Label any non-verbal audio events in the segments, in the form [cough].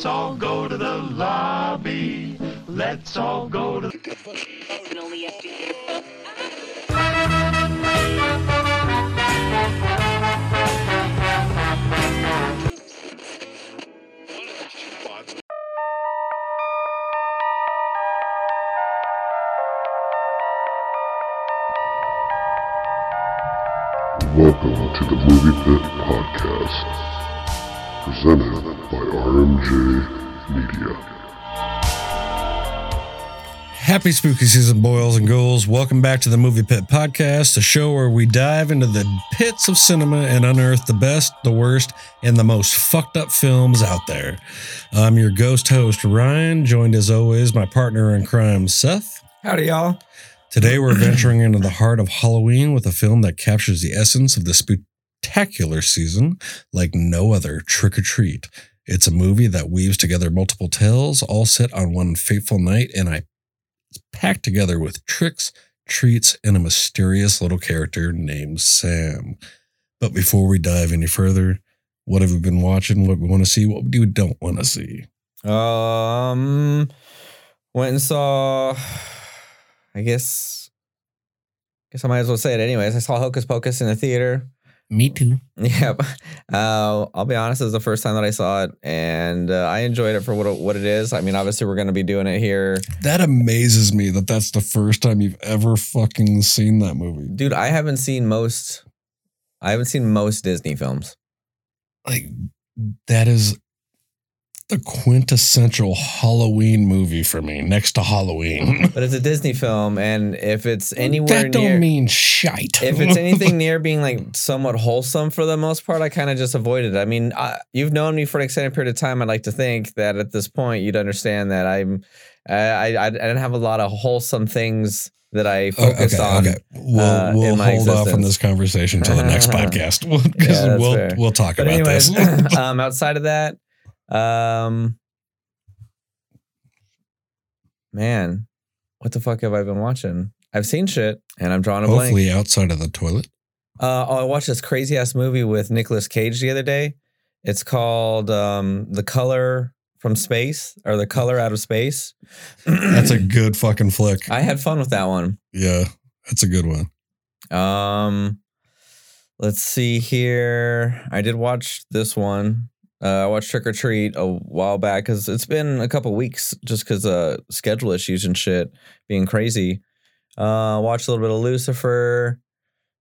Let's all go to the lobby. Let's all go to the Welcome to the Movie Pit Podcast, presented by RMJ Media. Happy spooky season, boils and ghouls. Welcome back to the Movie Pit Podcast, the show where we dive into the pits of cinema and unearth the best, the worst, and the most fucked up films out there. I'm your ghost host, Ryan, joined as always my partner in crime, Seth. Howdy, y'all. Today we're venturing into the heart of Halloween with a film that captures the essence of the spectacular season like no other Trick or Treat. It's a movie that weaves together multiple tales, all set on one fateful night, and I it's packed together with tricks, treats, and a mysterious little character named Sam. But before we dive any further, what have we been watching? What we want to see? What we don't want to see? Um, went and saw. I guess. I Guess I might as well say it anyways. I saw Hocus Pocus in the theater. Me too. Yep. Uh, I'll be honest. It was the first time that I saw it, and uh, I enjoyed it for what it, what it is. I mean, obviously, we're going to be doing it here, That amazes me that that's the first time you've ever fucking seen that movie. dude. I haven't seen most. I haven't seen most Disney films. Like, that is the quintessential Halloween movie for me, next to Halloween. [laughs] But it's a Disney film, and if it's anywhere that don't near, mean shite. if it's [laughs] anything near being like somewhat wholesome for the most part, I kind of just avoid it. I mean, I, you've known me for an extended period of time. I'd like to think that at this point you'd understand that I'm, I, I, I didn't have a lot of wholesome things that I focused okay, on. okay. We'll, uh, we'll hold off on this conversation until the next [laughs] podcast. We'll, Yeah, we'll, fair. we'll talk But about anyways, this. um, outside of that, um, man, what the fuck have I been watching? I've seen shit, and I'm drawing a blank. Hopefully, outside of the toilet. Uh, oh, I watched this crazy ass movie with Nicolas Cage the other day. It's called um, The Color from Space or The Color Out of Space. [clears throat] That's a good fucking flick. I had fun with that one. Yeah, that's a good one. Um, let's see here. I did watch this one. Uh, I watched Trick or Treat a while back because it's been a couple weeks just because uh schedule issues and shit being crazy. Uh, watched a little bit of Lucifer.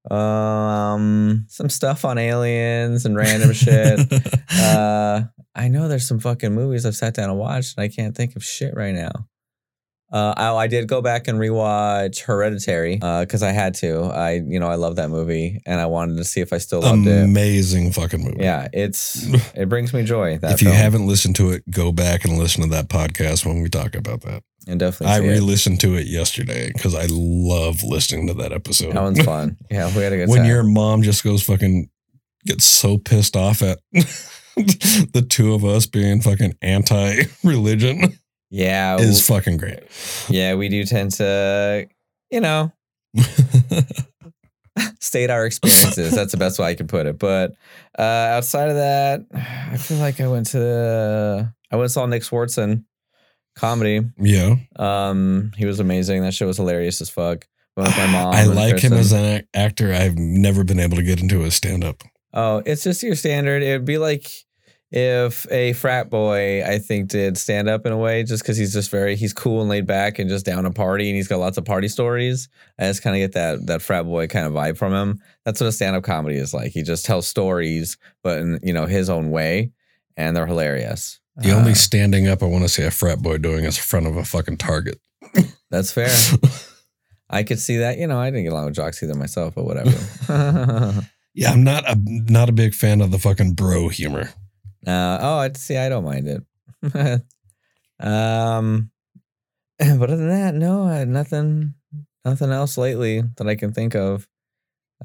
Um, some stuff on aliens and random shit. [laughs] uh, I know there's some fucking movies I've sat down and watched, and I can't think of shit right now. Uh, I, I did go back and rewatch Hereditary because I had to. I, you know, I love that movie, and I wanted to see if I still loved it. Amazing fucking movie. Yeah, it's it brings me joy. That [laughs] if you film. haven't listened to it, go back and listen to that podcast when we talk about that. and definitely, I re-listened to it yesterday because I love listening to that episode. that one's fun. [laughs] Yeah, we had a good time. when time. your mom just goes fucking gets so pissed off at [laughs] the two of us being fucking anti-religion yeah, is fucking great. yeah, we do tend to, you know, [laughs] state our experiences. That's the best way I can put it. But uh, outside of that, I feel like I went to I went and saw Nick Swardson comedy. yeah, Um, he was amazing. That show was hilarious as fuck. Went with my [sighs] mom. I like him as an actor. I've never been able to get into his stand-up. Oh, it's just your standard. It'd be like if a frat boy, I think, did stand up in a way, just because he's just very he's cool and laid back and just down to party, and he's got lots of party stories. I just kind of get that that frat boy kind of vibe from him. That's what a stand up comedy is like. He just tells stories, but in you know his own way, and they're hilarious. The Uh, only standing up I want to see a frat boy doing is in front of a fucking Target. that's fair. [laughs] I could see that. You know, I didn't get along with jocks either myself, but whatever. [laughs] Yeah, I'm not a not a big fan of the fucking bro humor. Uh, oh, I see. I don't mind it. [laughs] um, [clears throat] but other than that, no, nothing, nothing else lately that I can think of.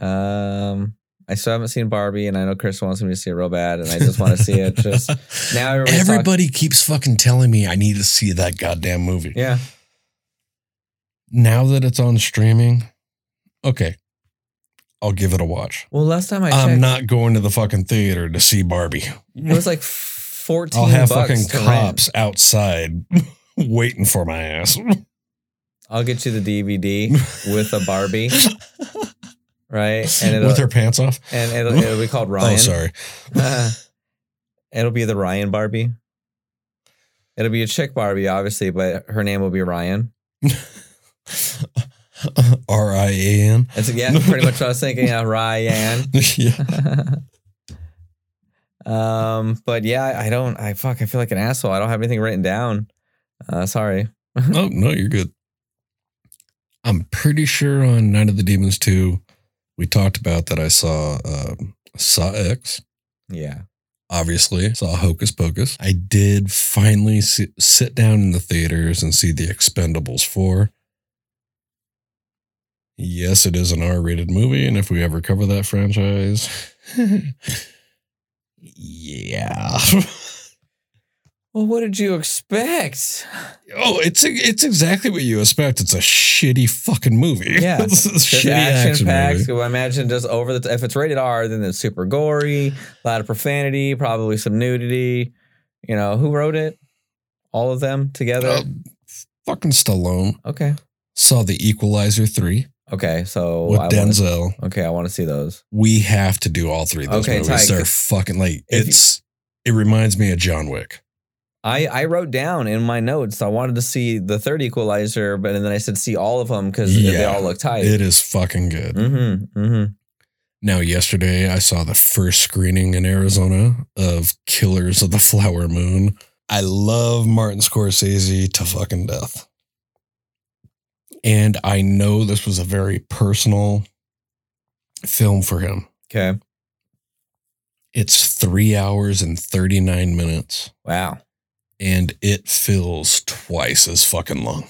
Um, I still haven't seen Barbie, and I know Chris wants me to see it real bad, and I just want to see it. Just [laughs] now, Everybody keeps fucking telling me I need to see that goddamn movie. yeah, Now that it's on streaming, okay, I'll give it a watch. Well, last time I checked, I'm not going to the fucking theater to see Barbie. it was like fourteen. I'll have bucks fucking to rent. cops outside [laughs] waiting for my ass. I'll get you the DVD with a Barbie, [laughs] right? And it'll, With her pants off. and it'll, it'll be called [laughs] oh, Ryan. Oh, sorry. it'll be the Ryan Barbie. It'll be a chick Barbie, obviously, but her name will be Ryan. [laughs] R I A N. That's yeah, pretty much what I was thinking. Yeah, Ryan. [laughs] Yeah. [laughs] um, but yeah, I don't. I fuck. I feel like an asshole. I don't have anything written down. Uh, sorry. Oh, no, you're good. I'm pretty sure on Night of the Demons 2, we talked about that I saw um, Saw X. Yeah. obviously saw Hocus Pocus. I did finally sit, sit down in the theaters and see The Expendables 4. Yes, it is an R rated movie, and if we ever cover that franchise, yeah. [laughs] Well, what did you expect? oh, it's it's exactly what you expect. It's a shitty fucking movie. Yeah. [laughs] it's a shitty action action, packed. movie. I imagine just over the. If it's rated R, then it's super gory, a lot of profanity, probably some nudity. You know who wrote it? All of them together. Uh, fucking Stallone okay. saw The Equalizer three Okay. So with I wanna, Denzel. okay, I want to see those. we have to do all three of those Okay, movies. tight. They're fucking like If you- it's. it reminds me of John Wick. I, I wrote down in my notes I wanted to see the third Equalizer, but and then I said see all of them because they all look tight. It is fucking good. Mm-hmm. Mm-hmm. Now, yesterday I saw the first screening in Arizona of Killers of the Flower Moon. I love Martin Scorsese to fucking death. And I know this was a very personal film for him. Okay. It's three hours and 39 minutes, Wow. and it feels twice as fucking long.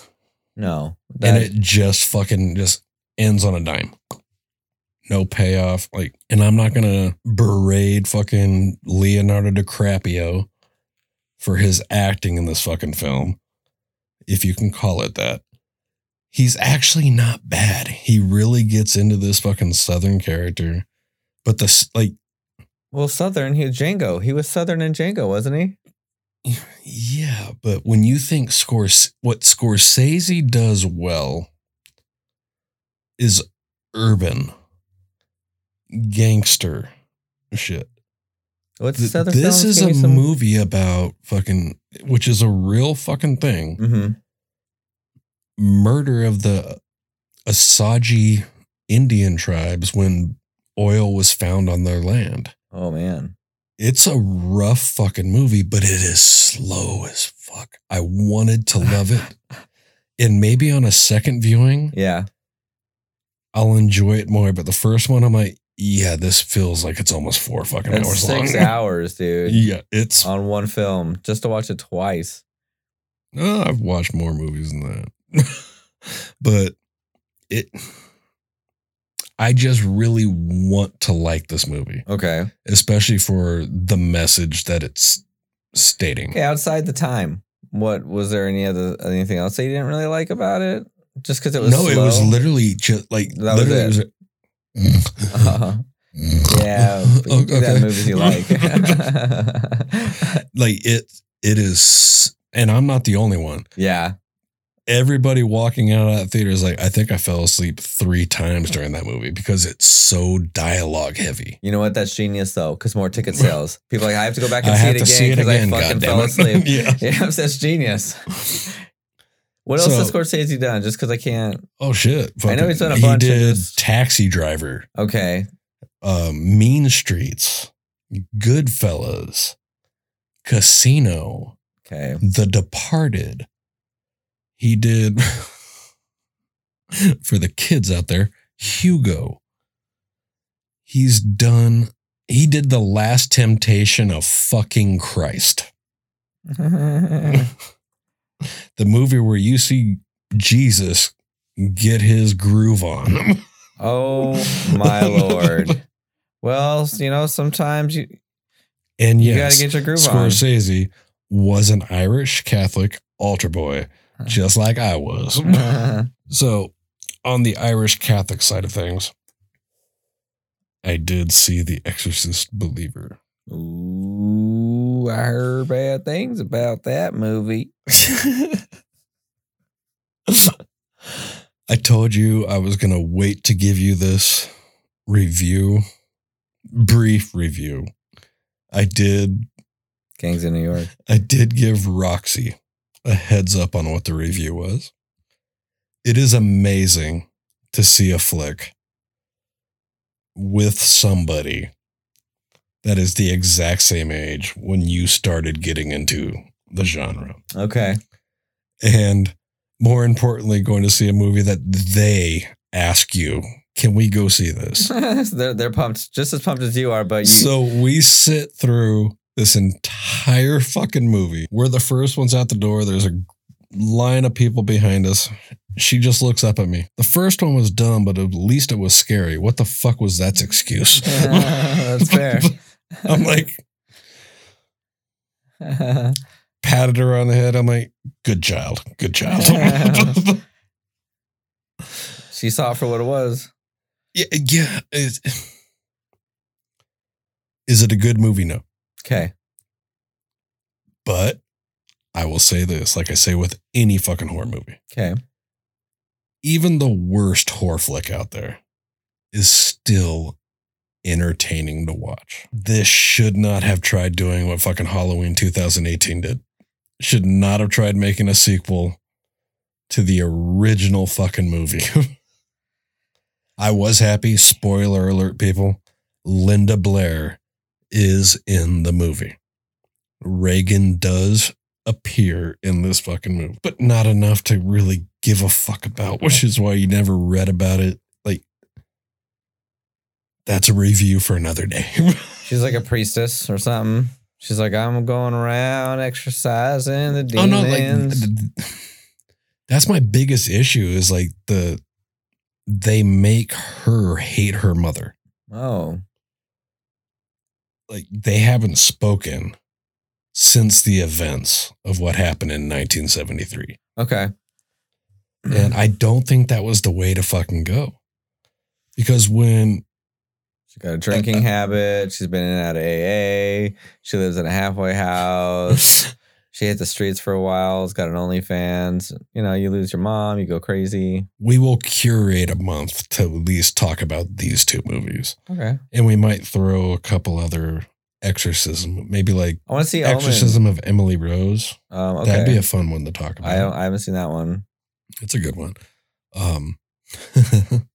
No. and it just fucking just ends on a dime. No payoff. Like, and I'm not gonna berate fucking Leonardo DiCaprio for his acting in this fucking film, if you can call it that. He's actually not bad. He really gets into this fucking southern character, but the like, well, Southern. He was Django. He was Southern in Django, wasn't he? yeah. But when you think Scors, what Scorsese does well is urban gangster shit. What's this films? is a movie about fucking, which is a real fucking thing. Mhm. Murder of the Osage Indian tribes when oil was found on their land. Oh man. It's a rough fucking movie, but it is slow as fuck. I wanted to love it. [laughs] And maybe on a second viewing, Yeah. I'll enjoy it more. But the first one, I'm like, yeah, this feels like it's almost four fucking It's hours six long. [laughs] hours, dude, Yeah, it's. on one film just to watch it twice. Oh, I've watched more movies than that. [laughs] but it I just really want to like this movie, Okay. especially for the message that it's stating. Okay. Outside the time, what was there any other anything else that you didn't really like about it? Just because it was no, it was literally just like That was literally it. Uh-huh. [laughs] Yeah, do that in movies you like. [laughs] like it it is and I'm not the only one. yeah. Everybody walking out of that theater is like, I think I fell asleep three times during that movie because it's so dialogue heavy. You know what? That's genius though, because more ticket sales. [laughs] People are like I have to go back and I see it see again because I fucking fell [laughs] asleep. it. yeah. [laughs] yeah, that's genius. What else So- has Scorsese done? Just because I can't. Oh shit! I know he's done a he bunch of did just- Taxi Driver, Okay. um, Mean Streets, Goodfellas, Casino, Okay. The Departed. He did [laughs] for the kids out there. Hugo. He's done. He did the Last Temptation of fucking Christ, [laughs] the movie where you see Jesus get his groove on. [laughs] oh my lord. Well, you know, sometimes you and you yes, gotta get your groove on. Scorsese was an Irish Catholic altar boy, just like I was. [laughs] So, on the Irish Catholic side of things, I did see The Exorcist Believer. Ooh, I heard bad things about that movie. [laughs] I told you I was going to wait to give you this review, brief review. I did Gangs in New York. I did give Roxy a heads up on what the review was. It is amazing to see a flick with somebody that is the exact same age when you started getting into the genre. Okay. And more importantly, going to see a movie that they ask you, can we go see this? [laughs] they're they're pumped, just as pumped as you are, but you So we sit through this entire fucking movie. We're the first ones out the door. There's a line of people behind us. She just looks up at me. The first one was dumb, but at least it was scary. What the fuck was [laughs] that's excuse? that's [laughs] fair. I'm like, patted her on the head. I'm like, good child, good child. [laughs] she saw it for what it was. yeah, yeah. Is, is it a good movie? No. Okay. But I will say this, like I say with any fucking horror movie, Okay. even the worst horror flick out there is still entertaining to watch. This should not have tried doing what fucking Halloween 2018 did. Should not have tried making a sequel to the original fucking movie. [laughs] I was happy, spoiler alert, people. Linda Blair is in the movie. Regan does appear in this fucking movie, but not enough to really give a fuck about, which is why you never read about it. Like, that's a review for another day. [laughs] She's like a priestess or something. She's like, I'm going around exercising the oh demons. no, like that's my biggest issue is like the they make her hate her mother. oh, Like they haven't spoken since the events of what happened in 1973. okay. And I don't think that was the way to fucking go. Because when She got a drinking uh, uh, habit. She's been in and out of AA. She lives in a halfway house. [laughs] She hit the streets for a while. Has got an OnlyFans. You know, you lose your mom, you go crazy. we will curate a month to at least talk about these two movies. Okay. And we might throw a couple other exorcism, maybe like I want to see Omen. Exorcism of Emily Rose. Um, okay. That'd be a fun one to talk about. I don't. I haven't seen that one. It's a good one. Um, [laughs]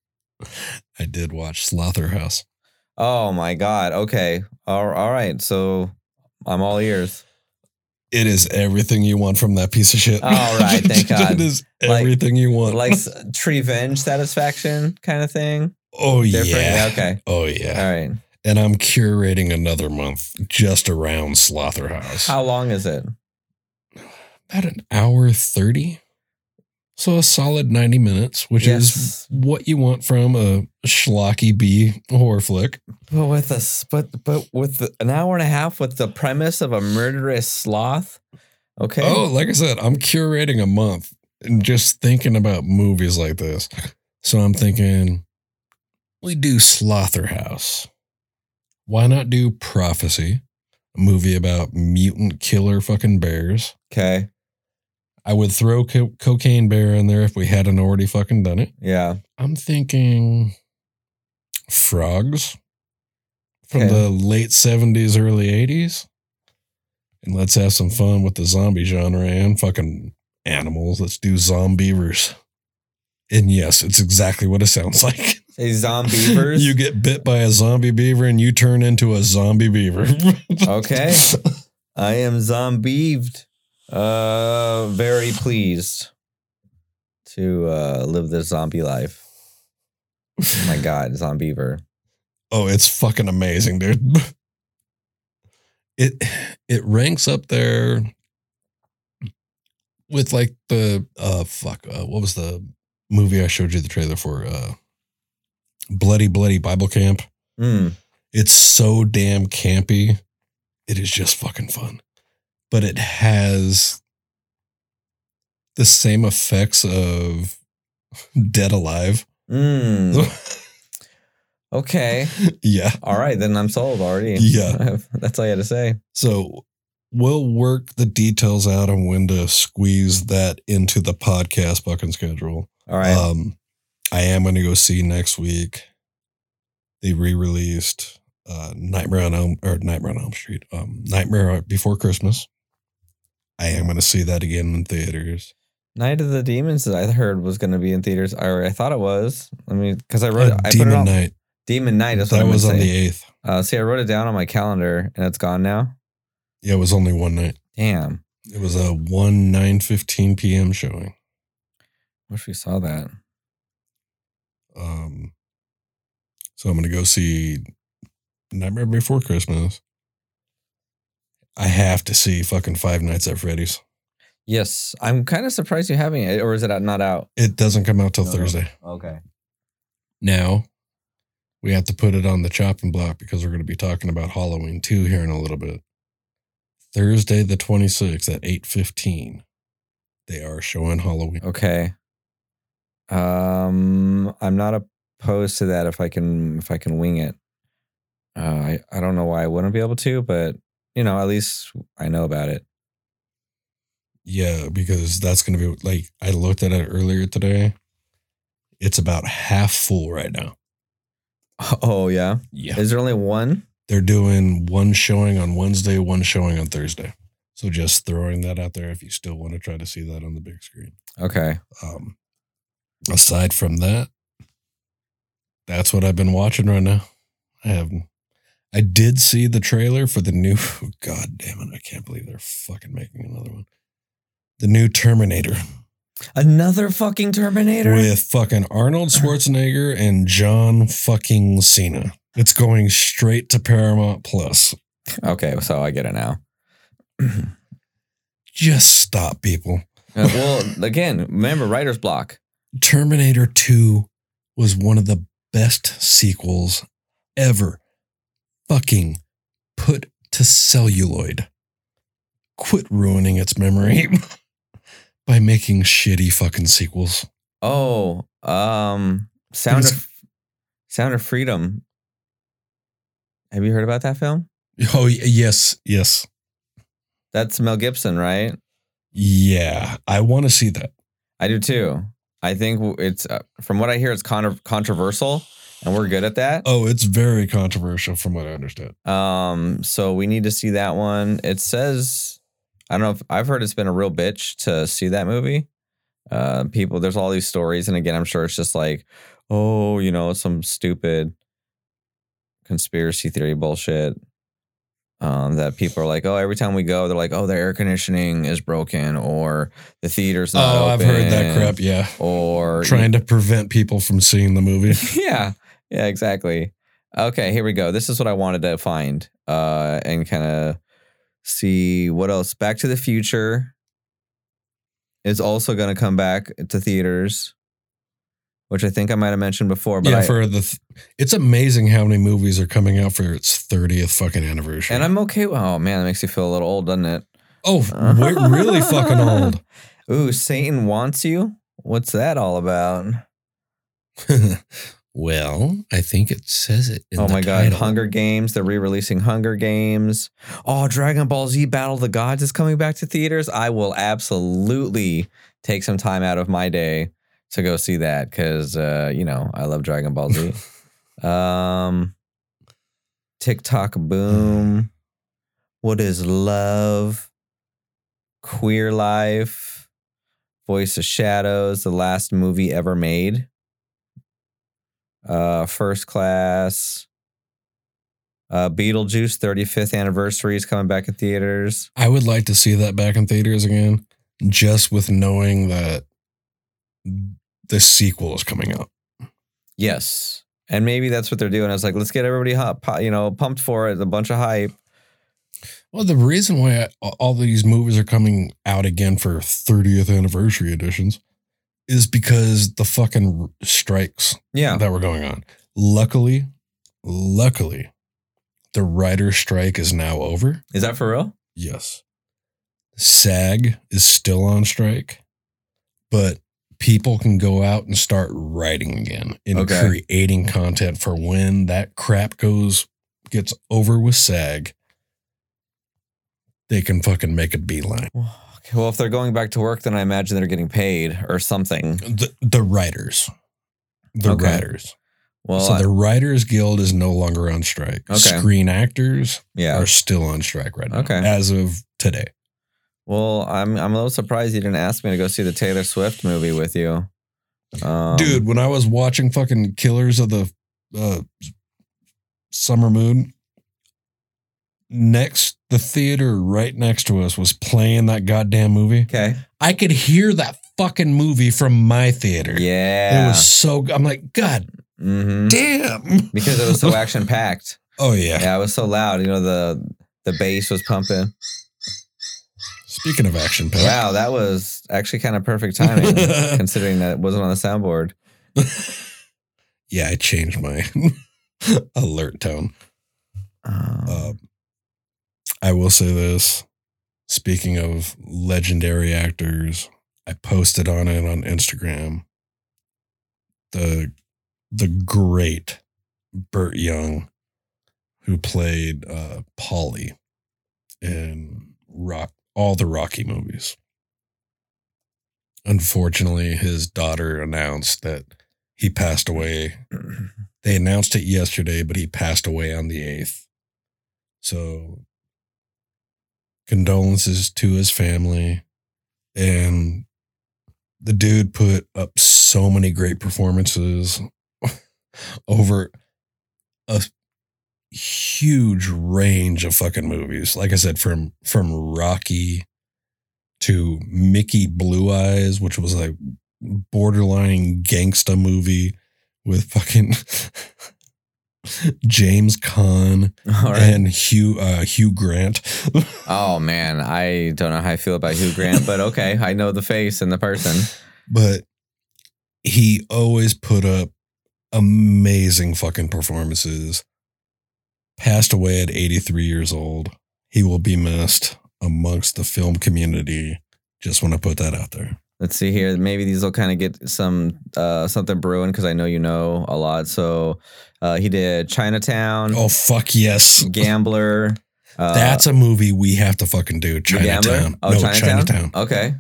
I did watch Slaughterhouse. Oh my god. Okay. All, all right. So I'm all ears. It is everything you want from that piece of shit. All right, thank [laughs] God. it is Like- everything you want. Like revenge satisfaction kind of thing. oh Different. yeah. Okay. Oh yeah. All right. And I'm curating another month just around Slaughterhouse. How long is it? About an hour thirty. So a solid ninety minutes, which is what you want from a schlocky B horror flick. But with us, but but with the, an hour and a half with the premise of a murderous sloth. Okay. Oh, like I said, I'm curating a month and just thinking about movies like this. So I'm thinking, we do Slaughterhouse. Why not do Prophecy, a movie about mutant killer fucking bears? Okay. I would throw co- Cocaine Bear in there if we hadn't already fucking done it. Yeah. I'm thinking Frogs from Okay. the late 70s, early 80s. And let's have some fun with the zombie genre and fucking animals. Let's do Zombeavers. And yes, it's exactly what it sounds [laughs] like. Say Zombeavers. you get bit by a zombie beaver and you turn into a zombie beaver. [laughs] Okay. I am zombieved. Uh, very pleased to uh live this zombie life. Oh my god, zombiever. [laughs] Oh, it's fucking amazing, dude. [laughs] It it ranks up there with like the uh fuck uh, what was the movie I showed you the trailer for uh Bloody Bloody Bible Camp. Mm. It's so damn campy. It is just fucking fun. But it has the same effects of Dead Alive. Mm. Okay. [laughs] yeah. All right, then I'm sold already. Yeah. [laughs] That's all you had to say. So we'll work the details out on when to squeeze that into the podcast bucking schedule. All right. Um, I am going to go see next week. They re-released uh, Nightmare on Elm or Nightmare on Elm Street, um, Nightmare Before Christmas. I am going to see that again in theaters. Night of the Demons that I heard was going to be in theaters, or I thought it was. I mean, because I wrote, Uh, I Demon on Night. Demon Night. That's what That I was was on saying. the eighth. Uh, see, I wrote it down on my calendar, and it's gone now. Yeah, it was only one night. Damn. It was a one nine fifteen p.m. showing. Wish we saw that. Um, so I'm gonna go see Nightmare Before Christmas. I have to see fucking Five Nights at Freddy's. Yes, I'm kind of surprised you having it, or is it not out? It doesn't come out till No, no. Thursday. Okay. Now we have to put it on the chopping block because we're going to be talking about Halloween 2 here in a little bit. Thursday the 26th at 8:15. They are showing Halloween. Okay. Um, I'm not opposed to that if I can if I can wing it. Uh, I I don't know why I wouldn't be able to, but you know, at least I know about it. Yeah, because that's going to be like I looked at it earlier today. It's about half full right now. [laughs] Oh yeah. Yeah. Is there only one? They're doing one showing on Wednesday, one showing on Thursday. So just throwing that out there if you still want to try to see that on the big screen. Okay. Um, aside from that, that's what I've been watching right now. I have, I did see the trailer for the new. [laughs] God damn it! I can't believe they're fucking making another one. The new Terminator Another fucking Terminator. with fucking Arnold [laughs] Schwarzenegger and John fucking Cena. It's going straight to Paramount Plus. okay, so I get it now. [clears throat] Just stop, people. Uh, well, [laughs] again, remember writer's block. Terminator 2 was one of the best sequels ever. Fucking put to celluloid. Quit ruining its memory [laughs] by making shitty fucking sequels. Oh, um, Sound of Sound of Freedom. Have you heard about that film? Oh, yes, yes. That's Mel Gibson, right? Yeah, I want to see that. I do too. I think it's uh, from what I hear, it's con- controversial, and we're good at that. Oh, it's very controversial from what I understand. Um, so we need to see that one. It says, I don't know if I've heard it's been a real bitch to see that movie. Uh, people, there's all these stories, and again, I'm sure it's just like, oh, you know, some stupid conspiracy theory bullshit. Um, that people are like, oh, every time we go, they're like, oh, the air conditioning is broken, or the theater's not. Oh, I've heard that crap. Yeah. Or Trying to prevent people from seeing the movie. [laughs] yeah yeah exactly okay here we go this is what i wanted to find uh and kind of see what else back to the future is also going to come back to theaters which i think i might have mentioned before but yeah, I, for the. Th- it's amazing how many movies are coming out for its 30th fucking anniversary. and i'm okay oh man that makes you feel a little old doesn't it Oh, [laughs] we're really fucking old. ooh satan wants you what's that all about [laughs] well, I think it says it. In oh my god, title. Hunger Games. They're re-releasing Hunger Games. Oh, Dragon Ball Z Battle of the Gods is coming back to theaters. I will absolutely take some time out of my day to go see that because uh, you know, I love Dragon Ball Z. [laughs] um TikTok boom. What is love? Queer life. Voice of Shadows, the last movie ever made uh first class uh beetlejuice 35th anniversary is coming back in theaters I would like to see that back in theaters again, just with knowing that the sequel is coming out. yes And maybe that's what they're doing. It's like, let's get everybody hot, you know, pumped for it, a bunch of hype. Well, the reason why I, all these movies are coming out again for 30th anniversary editions is because the fucking strikes Yeah. that were going on. Luckily, luckily, the writer strike is now over. Is that for real? Yes. SAG is still on strike, but people can go out and start writing again and Okay. creating content for when that crap goes gets over with SAG. They can fucking make a beeline. Well, if they're going back to work, then I imagine they're getting paid or something. The the writers. The Okay. writers. Well, so I- the Writers Guild is no longer on strike. Okay. Screen actors yeah. are still on strike right now. Okay. As of today. Well, I'm I'm a little surprised you didn't ask me to go see the Taylor Swift movie with you. Um, Dude, when I was watching fucking Killers of the uh, Summer Moon, next the theater right next to us was playing that goddamn movie. Okay. I could hear that fucking movie from my theater. Yeah. It was so I'm like, God hmm damn. Because it was so [laughs] action packed. Oh yeah. Yeah, it was so loud. You know the the bass was pumping. Speaking of action pack. Wow, that was actually kind of perfect timing, [laughs] considering that it wasn't on the soundboard. [laughs] Yeah, I changed my alert tone. Um, Uh, I will say this. Speaking of legendary actors, I posted on it on Instagram. The the great Burt Young, who played uh, Paulie in Rock all the Rocky movies. Unfortunately, his daughter announced that he passed away [clears throat] they announced it yesterday, but he passed away on the 8th. So, condolences to his family. And the dude put up so many great performances [laughs] over a huge range of fucking movies. Like I said, from from Rocky to Mickey Blue Eyes, which was like borderline gangsta movie with fucking [laughs] James Caan right. and Hugh uh, Hugh Grant. [laughs] oh man, I don't know how I feel about Hugh Grant, but okay, I know the face and the person. but he always put up amazing fucking performances. Passed away at 83 years old. He will be missed amongst the film community. Just want to put that out there. Let's see here. Maybe these will kind of get some uh, something brewing because I know you know a lot. So uh, he did Chinatown, Oh fuck yes. Gambler. [laughs] Uh, That's a movie we have to fucking do. Chinatown. Oh, no, Chinatown. Chinatown. Okay.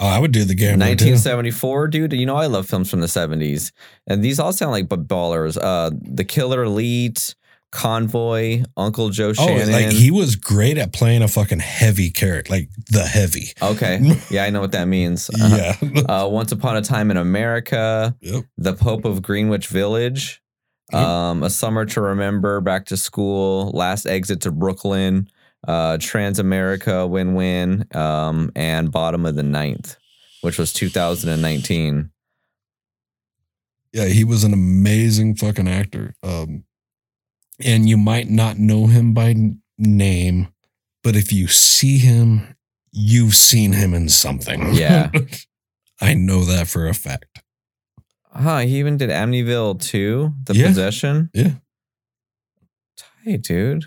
Oh, I would do the Gambler too. 1974, dude. You know I love films from the 70s, and these all sound like ballers. Uh, The Killer Elite, Convoy, Uncle Joe Shannon. Oh, like he was great at playing a fucking heavy character, like the heavy. okay, [laughs] yeah, I know what that means. Uh, Yeah. uh, Once Upon a Time in America, yep. The Pope of Greenwich Village, Yep. um, A Summer to Remember, Back to School, Last Exit to Brooklyn, uh, Trans America, Win Win, um, and Bottom of the Ninth, which was 2019. Yeah, he was an amazing fucking actor. Um, and you might not know him by name, but if you see him, you've seen him in something. Yeah. [laughs] I know that for a fact. Huh, he even did Amityville 2, The Yeah. Possession. Yeah. Tight, dude.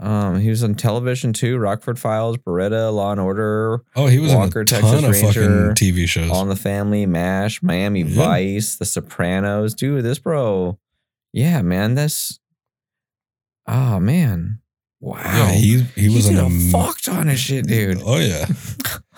Um, he was on television too, Rockford Files, Baretta, Law and Order, Oh, he was Walker, in a ton Texas of Ranger, fucking TV shows. All in the Family, MASH, Miami Yeah. Vice, The Sopranos. Dude, this bro. Yeah, man, this. Oh man. Wow. yeah, he he was an a am- fuck ton of shit, dude. Oh yeah.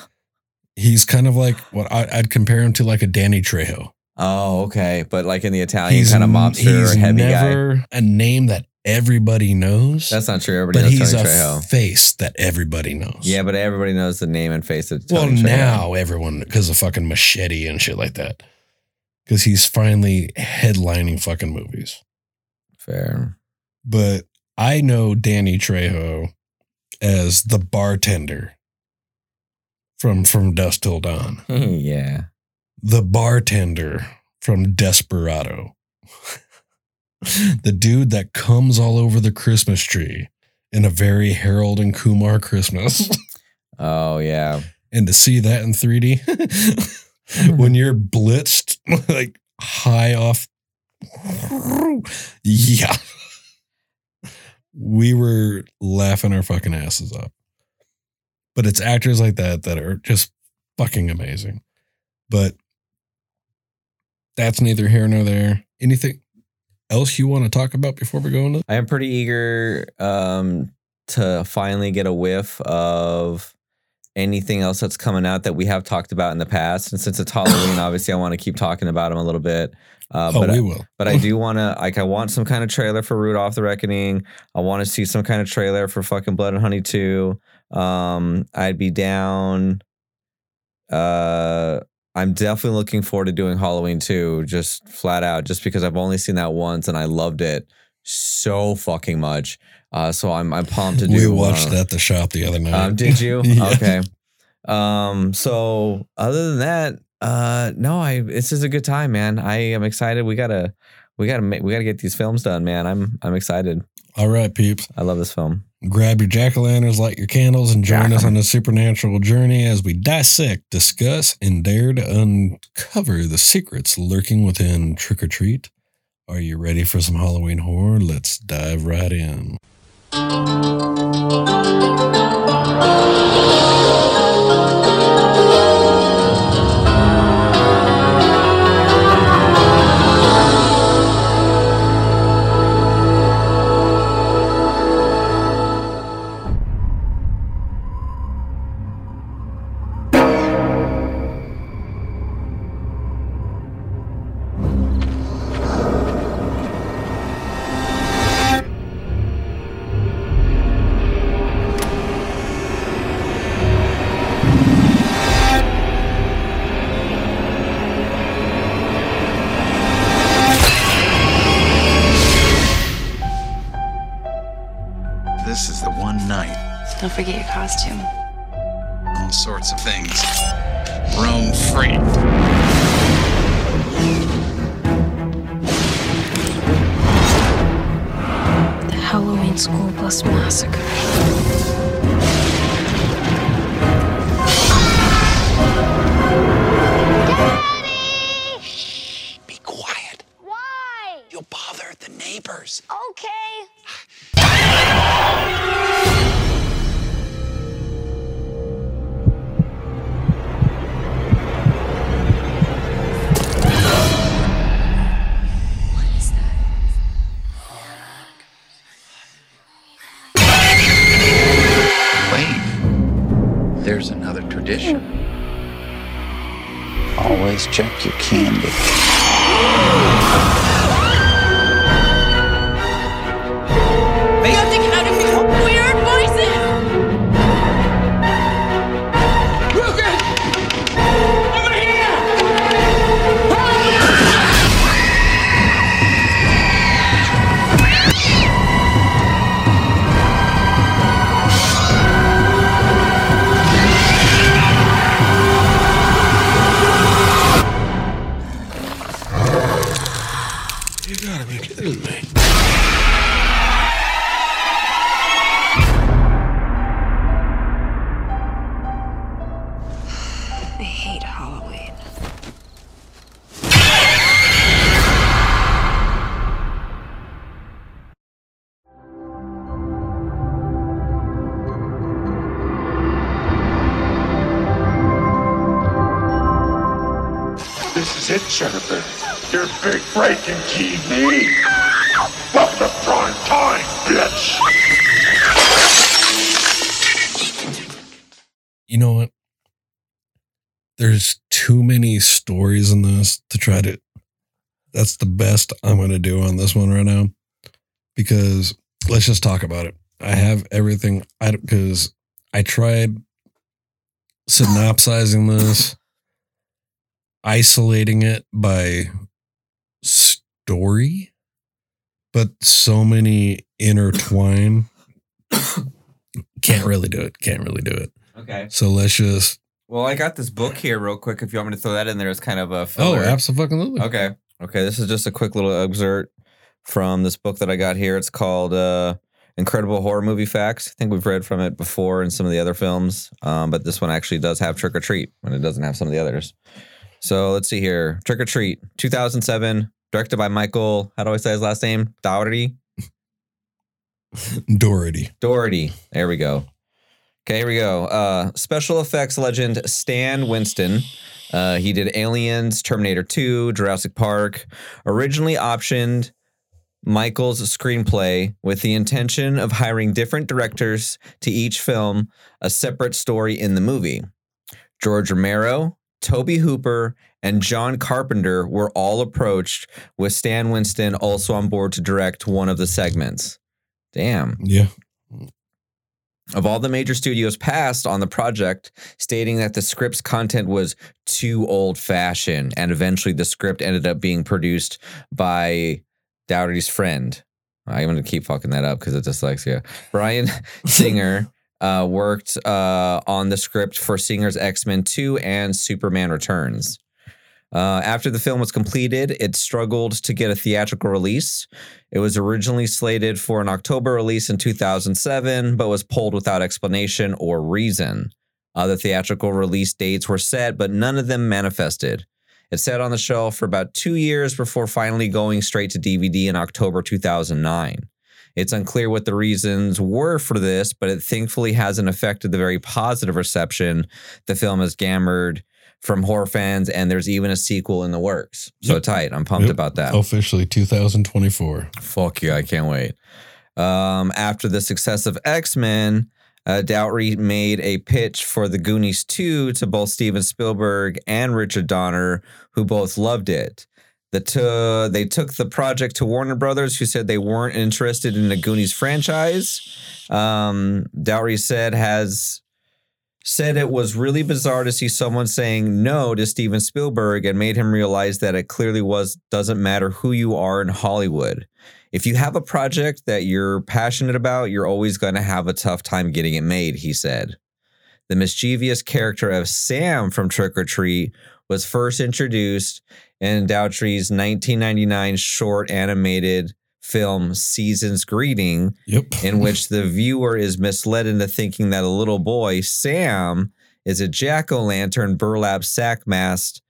[laughs] He's kind of like what I, I'd compare him to, like a Danny Trejo. Oh, okay. But like in the Italian kind of mobster he's heavy guy. a name that everybody knows. That's not true. Everybody but knows he's Tony a Trejo. face that everybody knows. Yeah, but everybody knows the name and face of well, Tony Trejo. now everyone because of fucking machete and shit like that. Because he's finally headlining fucking movies. Fair. But I know Danny Trejo as the bartender from from Dusk Till Dawn. [laughs] yeah. The bartender from Desperado. the dude that comes all over the Christmas tree in a very Harold and Kumar Christmas. [laughs] Oh yeah. and to see that in 3D [laughs] when you're blitzed like high off yeah we were laughing our fucking asses up but it's actors like that that are just fucking amazing but that's neither here nor there anything else you want to talk about before we go into I am pretty eager um, to finally get a whiff of anything else that's coming out that we have talked about in the past. And since it's Halloween, [coughs] obviously, I want to keep talking about them a little bit. Uh, oh but we I, will but I [laughs] do want to like I want some kind of trailer for Rudolph the Reckoning. I want to see some kind of trailer for fucking Blood and Honey 2. Um, I'd be down. Uh, I'm definitely looking forward to doing Halloween 2, just flat out, just because I've only seen that once and I loved it so fucking much. Uh, so I'm I'm pumped to do. we watched uh, that at the shop the other night um, did you? [laughs] Yeah. Okay. Um, so other than that, uh, no, I this is a good time, man. I am excited. We gotta, we gotta, make, we gotta get these films done, man. I'm, I'm excited. all right peeps I love this film. Grab your jack o' lanterns, light your candles, and join us on a supernatural journey as we dissect, discuss, and dare to uncover the secrets lurking within Trick or Treat. Are you ready for some Halloween horror? Let's dive right in. This is it, Jennifer. Your big break breaking TV. Welcome to prime time, bitch. You know what? There's too many stories in this to try to. That's the best I'm going to do on this one right now. Because let's just talk about it. I have everything. I because I tried synopsizing this, isolating it by story, but so many intertwine. [coughs] Can't really do it. Can't really do it. Okay. So let's just. Well, I got this book here real quick. If you want me to throw that in there as kind of a Oh, absolutely. Okay. Okay, this is just a quick little excerpt from this book that I got here. It's called uh, Incredible Horror Movie Facts. I think we've read from it before in some of the other films, um, but this one actually does have Trick or Treat, and it doesn't have some of the others. So let's see here. Trick or Treat, 2007, directed by Michael. How do I say his last name? Dougherty. [laughs] Doherty. Doherty. There we go. Okay, here we go. Uh, special effects legend Stan Winston. Uh, he did Aliens, Terminator 2, Jurassic Park. Originally optioned Michael's screenplay with the intention of hiring different directors to each film a separate story in the movie. George Romero, Tobe Hooper, and John Carpenter were all approached, with Stan Winston also on board to direct one of the segments. Damn. Yeah. Of all the major studios passed on the project, stating that the script's content was too old fashioned, and eventually the script ended up being produced by Dougherty's friend. I'm going to keep fucking that up because of dyslexia. Bryan [laughs] Singer uh, worked uh, on the script for Singer's X Men 2 and Superman Returns. Uh, after the film was completed, it struggled to get a theatrical release. It was originally slated for an October release in 2007, but was pulled without explanation or reason. Other theatrical release dates were set, but none of them manifested. It sat on the shelf for about two years before finally going straight to DVD in October 2009. It's unclear what the reasons were for this, but it thankfully hasn't affected the very positive reception the film has gammered from horror fans, and there's even a sequel in the works. So Yep. tight. I'm pumped Yep. about that. Officially 2024. Fuck you. I can't wait. Um, after the success of X Men, uh, made a pitch for The Goonies 2 to both Steven Spielberg and Richard Donner, who both loved it. The t- they took the project to Warner Brothers, who said they weren't interested in the Goonies franchise. Um, Dougherty said has said it was really bizarre to see someone saying no to Steven Spielberg and made him realize that it clearly was doesn't matter who you are in Hollywood. If you have a project that you're passionate about, you're always going to have a tough time getting it made, he said. The mischievous character of Sam from Trick or Treat was first introduced in Dougherty's 1999 short animated film Season's Greeting, Yep. in [laughs] which the viewer is misled into thinking that a little boy, Sam, is a jack o' lantern burlap sack masked,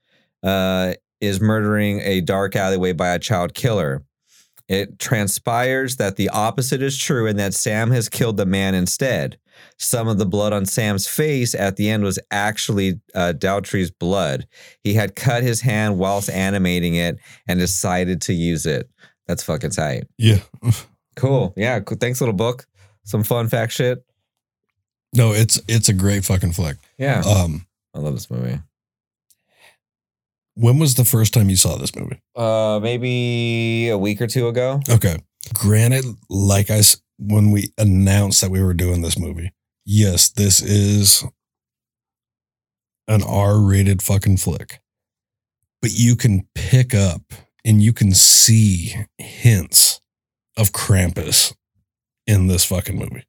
uh, is murdering a dark alleyway by a child killer. It transpires that the opposite is true and that Sam has killed the man instead. Some of the blood on Sam's face at the end was actually uh, Dougherty's blood. He had cut his hand whilst animating it and decided to use it. That's fucking tight. yeah. [laughs] Cool. Yeah. Cool. Thanks, little book. Some fun fact shit. No, it's it's a great fucking flick. Yeah. Um, I love this movie. when was the first time you saw this movie? Uh, maybe a week or two ago. Okay. Granted, like I when we announced that we were doing this movie, yes, this is an R-rated fucking flick. But you can pick up and you can see hints of Krampus in this fucking movie.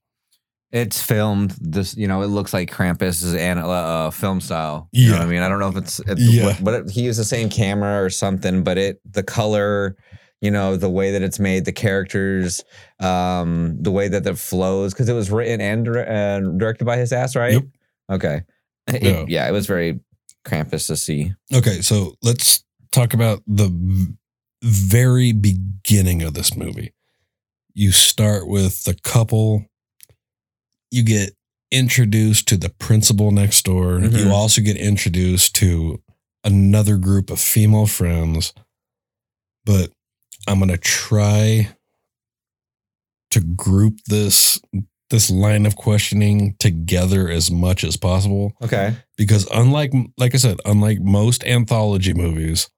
It's filmed this, you know, it looks like Krampus is an uh, film style. You know Yeah. what I mean? I don't know if it's, it's Yeah. what, but it, he used the same camera or something, but it, the color, you know, the way that it's made, the characters, um, the way that it flows, because it was written and, and directed by his ass, right? Yep. Okay. It- Yeah. yeah, it was very Krampus to see. Okay, so let's talk about the very beginning of this movie. You start with the couple, you get introduced to the principal next door. Mhm. You also get introduced to another group of female friends. But I'm going to try to group this this line of questioning together as much as possible Okay. because unlike like I said, unlike most anthology movies,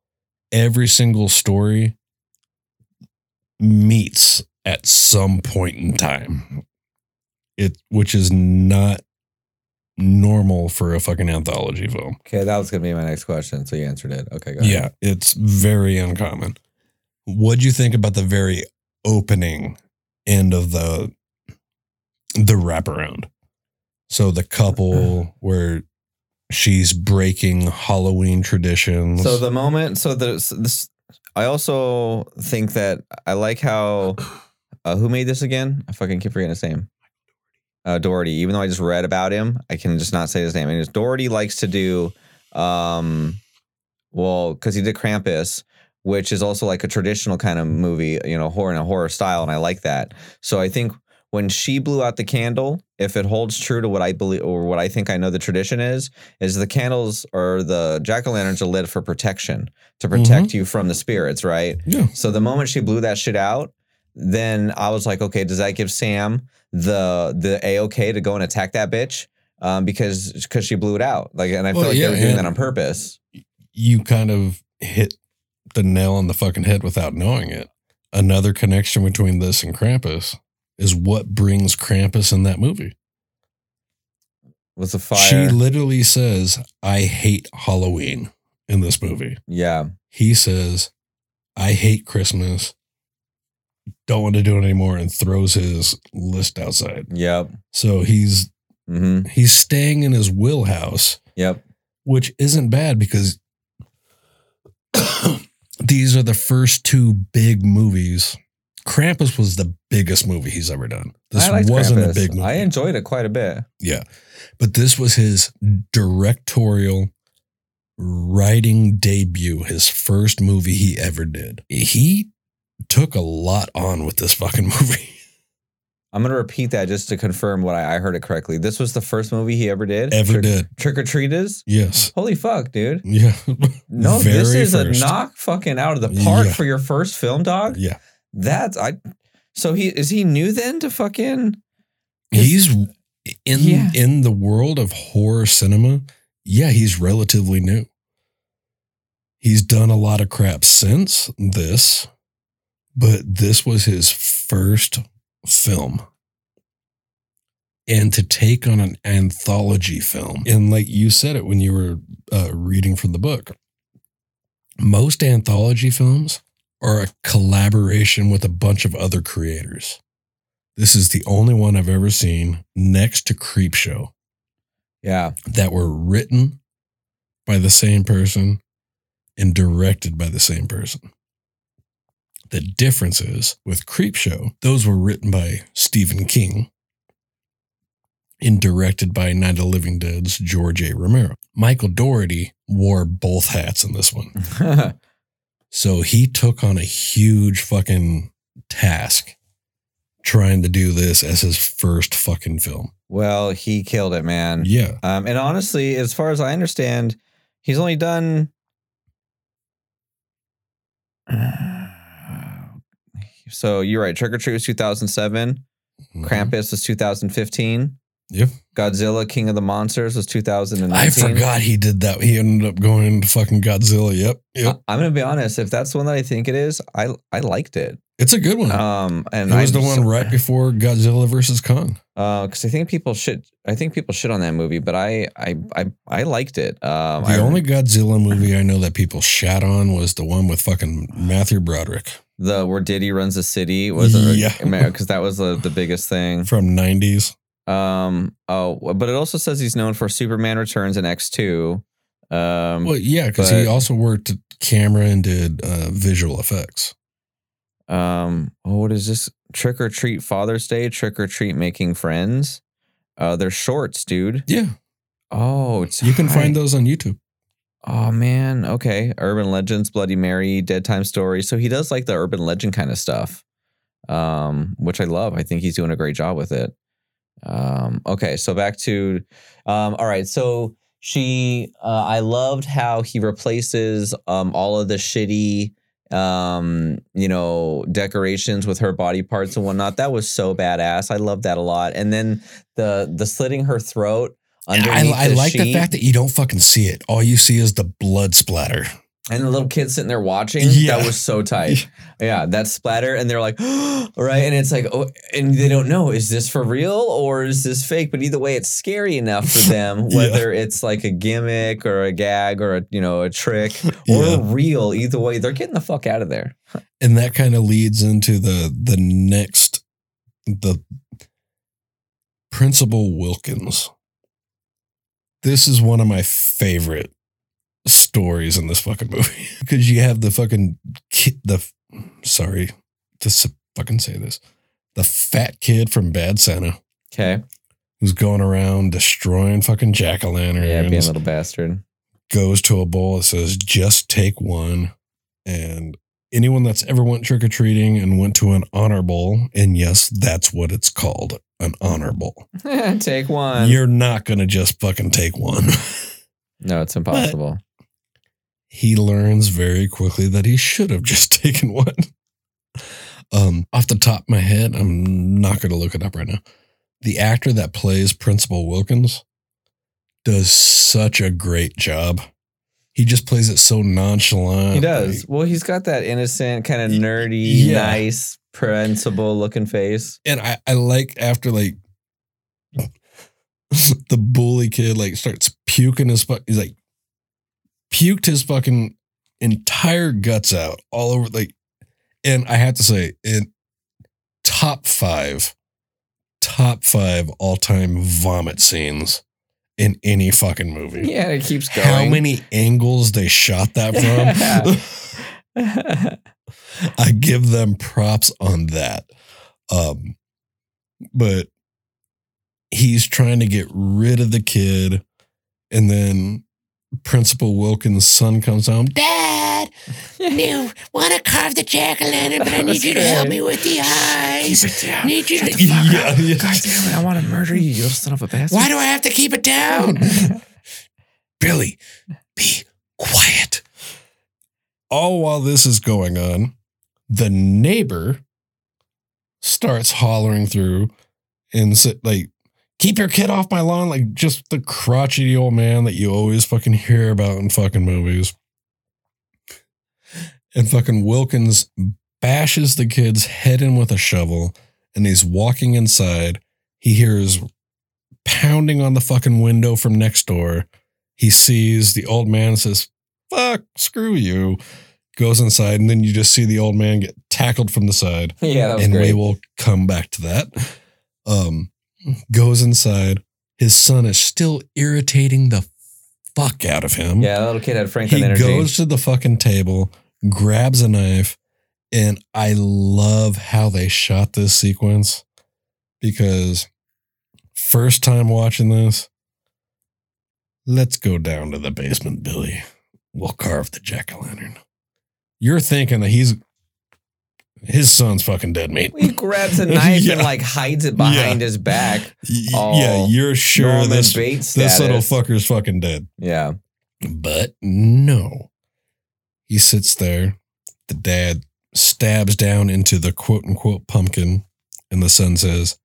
every single story meets at some point in time. It which is not normal for a fucking anthology film. Okay. That was going to be my next question. So you answered it. Okay. Go ahead. Yeah, it's very uncommon. What'd you think about the very opening end of the the wraparound? So the couple where she's breaking Halloween traditions. So the moment, so the this, I also think that I like how uh, who made this again? I fucking keep forgetting his name. Uh, Doherty. Even though I just read about him, I can just not say his name. And Doherty likes to do, um, well, because he did Krampus, which is also like a traditional kind of movie, you know, horror in a horror style, and I like that. So I think when she blew out the candle, if it holds true to what I believe or what I think I know the tradition is, is the candles or the jack o' lanterns are lit for protection to protect you from the spirits, right? Yeah. So the moment she blew that shit out, then I was like, okay, does that give Sam the the a okay to go and attack that bitch? Um, because because she blew it out, like, and I Well, feel like yeah, they were doing that on purpose. You kind of hit the nail on the fucking head without knowing it. Another connection between this and Krampus is what brings Krampus in that movie. Was the fire? She literally says, I hate Halloween in this movie. yeah, He says, I hate Christmas. Don't want to do it anymore and throws his list outside. yep, So he's hmm he's staying in his wheelhouse, yep, which isn't bad because these are the first two big movies. Krampus was the biggest movie he's ever done. This wasn't Krampus. a big movie. I enjoyed it quite a bit. Yeah. But this was his directorial writing debut, his first movie he ever did. He took a lot on with this fucking [laughs] movie. I'm gonna repeat that just to confirm what I, I heard it correctly. This was the first movie he ever did. Ever Trick, did. Trick or Treaters. Yes. Holy fuck, dude! Yeah. [laughs] No, this is first. a knock fucking out of the park Yeah. for your first film, dog. Yeah. That's I. So he is he new then to fucking? He's in Yeah. in the world of horror cinema. Yeah, he's relatively new. He's done a lot of crap since this, but this was his first film. And to take on an anthology film, and like you said it when you were uh, reading from the book, most anthology films are a collaboration with a bunch of other creators. This is the only one I've ever seen next to Creepshow Yeah, that were written by the same person and directed by the same person. The difference is with Creepshow, those were written by Stephen King and directed by Night of the Living Dead's George A. Romero. Michael Doherty wore both hats in this one. [laughs] So he took on a huge fucking task trying to do this as his first fucking film. well, he killed it, man. Yeah. Um, and honestly, as far as I understand, he's only done. [sighs] So you're right. Trick or Treat was 2007. Mhm. Krampus was 2015. Yep. Godzilla King of the Monsters was 2019. I forgot he did that. He ended up going into fucking Godzilla. Yep. Yep. I, am gonna be honest. If that's the one that I think it is, I I liked it. It's a good one. Um, and it was I the one right before Godzilla versus Kong. Uh, because I think people shit. I think people shit on that movie, but I I I, I liked it. Um, The I, only Godzilla movie I know that people shat on was the one with fucking Matthew Broderick the where Diddy runs the city was Yeah. [laughs] because that was the, the biggest thing. from 90s. Um, oh, but it also says he's known for Superman Returns and X two. Um, Well, yeah, because he also worked camera and did uh, visual effects. um, oh, what is this? Trick or Treat Father's Day, Trick or Treat Making Friends. Uh, they're shorts, dude. Yeah, Oh, you can find those on YouTube. Oh man, okay. Urban Legends, Bloody Mary, Dead Time Story. So he does like the urban legend kind of stuff, um, which I love. I think he's doing a great job with it. Um, okay, so back to, um, all right. So she, uh, I loved how he replaces um, all of the shitty, um, you know, decorations with her body parts and whatnot. That was so badass. I love that a lot. And then the the slitting her throat. I, Underneath I the like the fact that you don't fucking see it. All you see is the blood splatter. And the little kid sitting there watching, Yeah. that was so tight. [laughs] yeah, that splatter. And they're like, [gasps] right. And it's like, oh, and they don't know, is this for real or is this fake? But either way, it's scary enough for them, [laughs] Yeah. whether it's like a gimmick or a gag or a, you know, a trick [laughs] or Yeah. real. Either way, they're getting the fuck out of there. and that kind of leads into the the next the principal wilkins this is one of my favorite stories in this fucking movie [laughs] because you have the fucking kid, the sorry to fucking say this, the fat kid from Bad Santa Okay. who's going around destroying fucking jack o' lanterns? Yeah, being a little bastard. goes to a bowl that says just take one, and anyone that's ever went trick or treating and went to an honor bowl, and yes, that's what it's called, an honor bowl. [laughs] Take one. You're not gonna just fucking take one. [laughs] no, it's impossible. he learns very quickly that he should have just [laughs] taken one. Um, off the top of my head, I'm not going to look it up right now. The actor that plays Principal Wilkins does such a great job. He just plays it so nonchalant. he does. like- well, he's got that innocent, kind of nerdy, yeah. nice, principal looking face. and I, I like after like [laughs] the bully kid like starts puking his fuck he's like puked his fucking entire guts out all over like and I have to say in top five top five all-time vomit scenes in any fucking movie. Yeah, it keeps going. How many angles they shot that from? [laughs] [laughs] I give them props on that. Um, but he's trying to get rid of the kid, and then Principal Wilkins' son comes home. Dad, [laughs] you want to carve the jack o' lantern, but I need you to help me with the eyes. Need you to yeah, yeah. God damn it, I want to murder you, you son of a [laughs] bastard. Why do I have to keep it down? [laughs] Billy, be quiet. All while this is going on, the neighbor starts hollering through and sa- like, keep your kid off my lawn. Like just the crotchety old man that you always fucking hear about in fucking movies. And fucking Wilkins bashes the kid's head in with a shovel and he's walking inside. He hears pounding on the fucking window from next door. He sees the old man says, Fuck, screw you. Goes inside, and then you just see the old man get tackled from the side. [laughs] Yeah, that was and great. we will come back to that. Um, goes inside. His son is still irritating the fuck out of him. yeah, that little kid had Franklin He energy. goes to the fucking table, grabs a knife, and I love how they shot this sequence because first time watching this, let's go down to the basement, Billy. We'll carve the jack o' lantern. You're thinking that he's his son's fucking dead meat. he grabs a [laughs] knife Yeah. and like hides it behind his back. Oh, yeah, you're sure Norman this Bates this little fucker's fucking dead. Yeah. But no. He sits there. The dad stabs down into the quote unquote pumpkin, and the son says,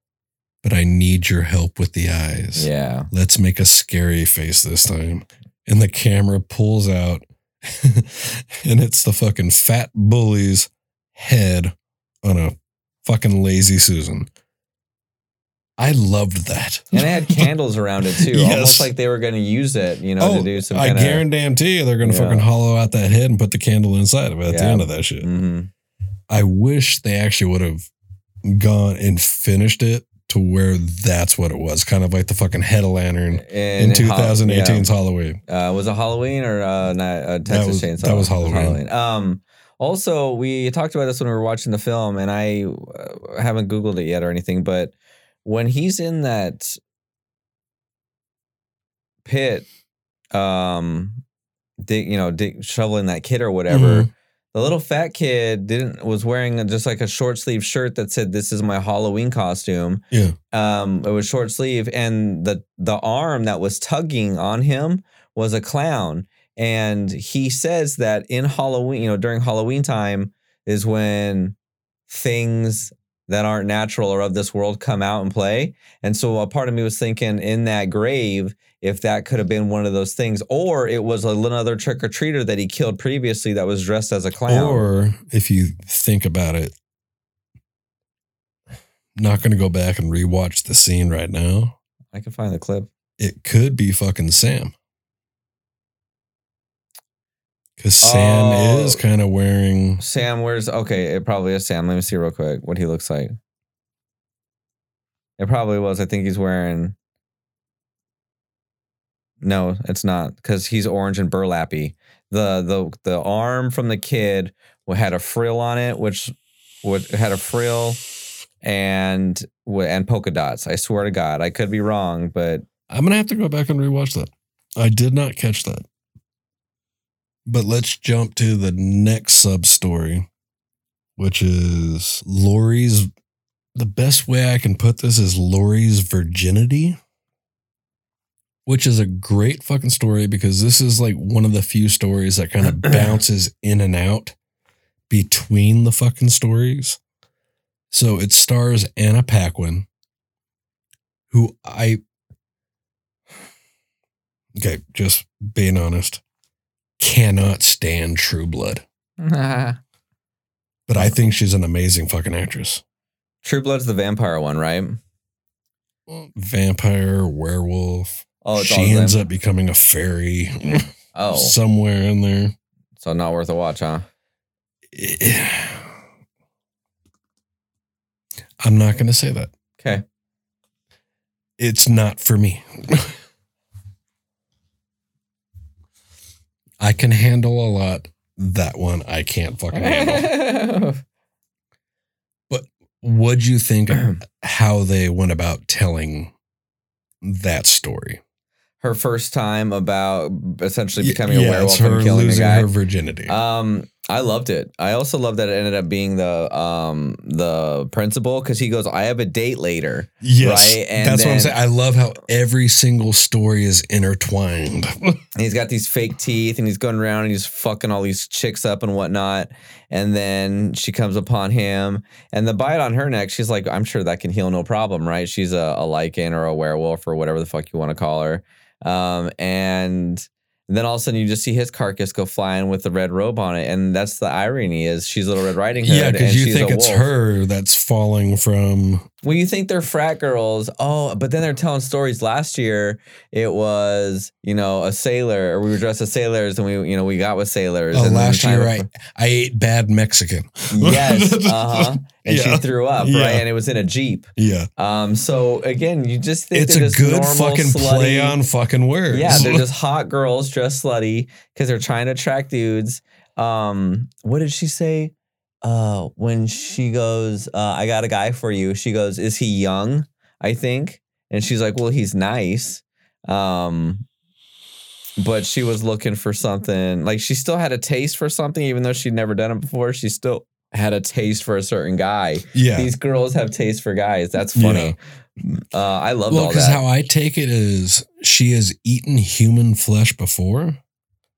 But I need your help with the eyes. Yeah. Let's make a scary face this time. And the camera pulls out, [laughs] and it's the fucking fat bully's head on a fucking lazy Susan. I loved that. And it had [laughs] candles around it too, Yes. almost like they were going to use it, you know, to do some Oh, I guarantee you they're going to Yeah. fucking hollow out that head and put the candle inside of it at the end of that shit. hmm I wish they actually would have gone and finished it to where that's what it was, kind of like the fucking head of lantern in 2018's Halloween. uh, was it Halloween or uh, not, uh, Texas was- Chainsaw? that was Halloween. Um, also, we talked about this when we were watching the film, and I uh, haven't Googled it yet or anything, but when he's in that pit, um, dig, you know, dig, shoveling that kid or whatever. Mhm. The little fat kid didn't was wearing a, just like a short sleeve shirt that said "This is my Halloween costume." Yeah. Um, it was short sleeve, and the the arm that was tugging on him was a clown. And he says that in Halloween, you know, during Halloween time is when things that aren't natural or of this world come out and play. And so a part of me was thinking in that grave, if that could have been one of those things, or it was another trick or treater that he killed previously that was dressed as a clown. Or if you think about it, not going to go back and rewatch the scene right now. I can find the clip. It could be fucking Sam. Because Sam Oh. is kind of wearing. Sam, wears. okay? It probably is Sam. Let me see real quick what he looks like. It probably was. I think he's wearing. No, it's not because he's orange and burlappy. the the the arm from the kid had a frill on it, which would had a frill and and polka dots. I swear to God, I could be wrong, but I'm gonna have to go back and rewatch that. I did not catch that. But let's jump to the next sub story, which is Lori's. The best way I can put this is Lori's virginity, which is a great fucking story because this is like one of the few stories that kind of [clears throat] bounces in and out between the fucking stories. So it stars Anna Paquin, who I okay, just being honest, cannot stand True Blood. [laughs] But I think she's an amazing fucking actress. True Blood's the vampire one, right? Vampire, werewolf. Oh, she ends up becoming a fairy Oh, somewhere in there. so not worth a watch, huh? [sighs] I'm not going to say that. Okay. It's not for me. [laughs] I can handle a lot. That one I can't fucking handle. [laughs] But what'd you think of [clears throat] how they went about telling that story? Her first time about essentially becoming a werewolf it's her and killing a losing guy. her virginity. Um, I loved it. I also love that it ended up being the um the principal because he goes, "I have a date later." yes, right, and that's what I'm saying. I love how every single story is intertwined. And [laughs] he's got these fake teeth and he's going around and he's fucking all these chicks up and whatnot. And then she comes upon him and the bite on her neck, she's like, I'm sure that can heal no problem, right? She's a, a lycan or a werewolf or whatever the fuck you want to call her. Um, and then all of a sudden you just see his carcass go flying with the red robe on it. And that's the irony is she's Little Red Riding Hood. yeah, because you she's think it's wolf. her that's falling from. Well, you think they're frat girls. Oh, but then they're telling stories. Last year, it was you know a sailor, or we were dressed as sailors, and we you know we got with sailors. Oh, and last year I of- I ate bad Mexican. yes, [laughs] uh huh. And Yeah. she threw up, Yeah. right? And it was in a jeep. Yeah, Um. So again, you just think it's a just good normal, fucking play on fucking words. Yeah, they're just hot girls dressed slutty because they're trying to attract dudes. Um, what did she say? Uh, when she goes, uh, I got a guy for you. She goes, Is he young? I think. And she's like, Well, he's nice. Um, but she was looking for something like she still had a taste for something, even though she'd never done it before. She still had a taste for a certain guy. yeah. These girls have taste for guys. That's funny. Uh, I love Well, all because that. how I take it is she has eaten human flesh before,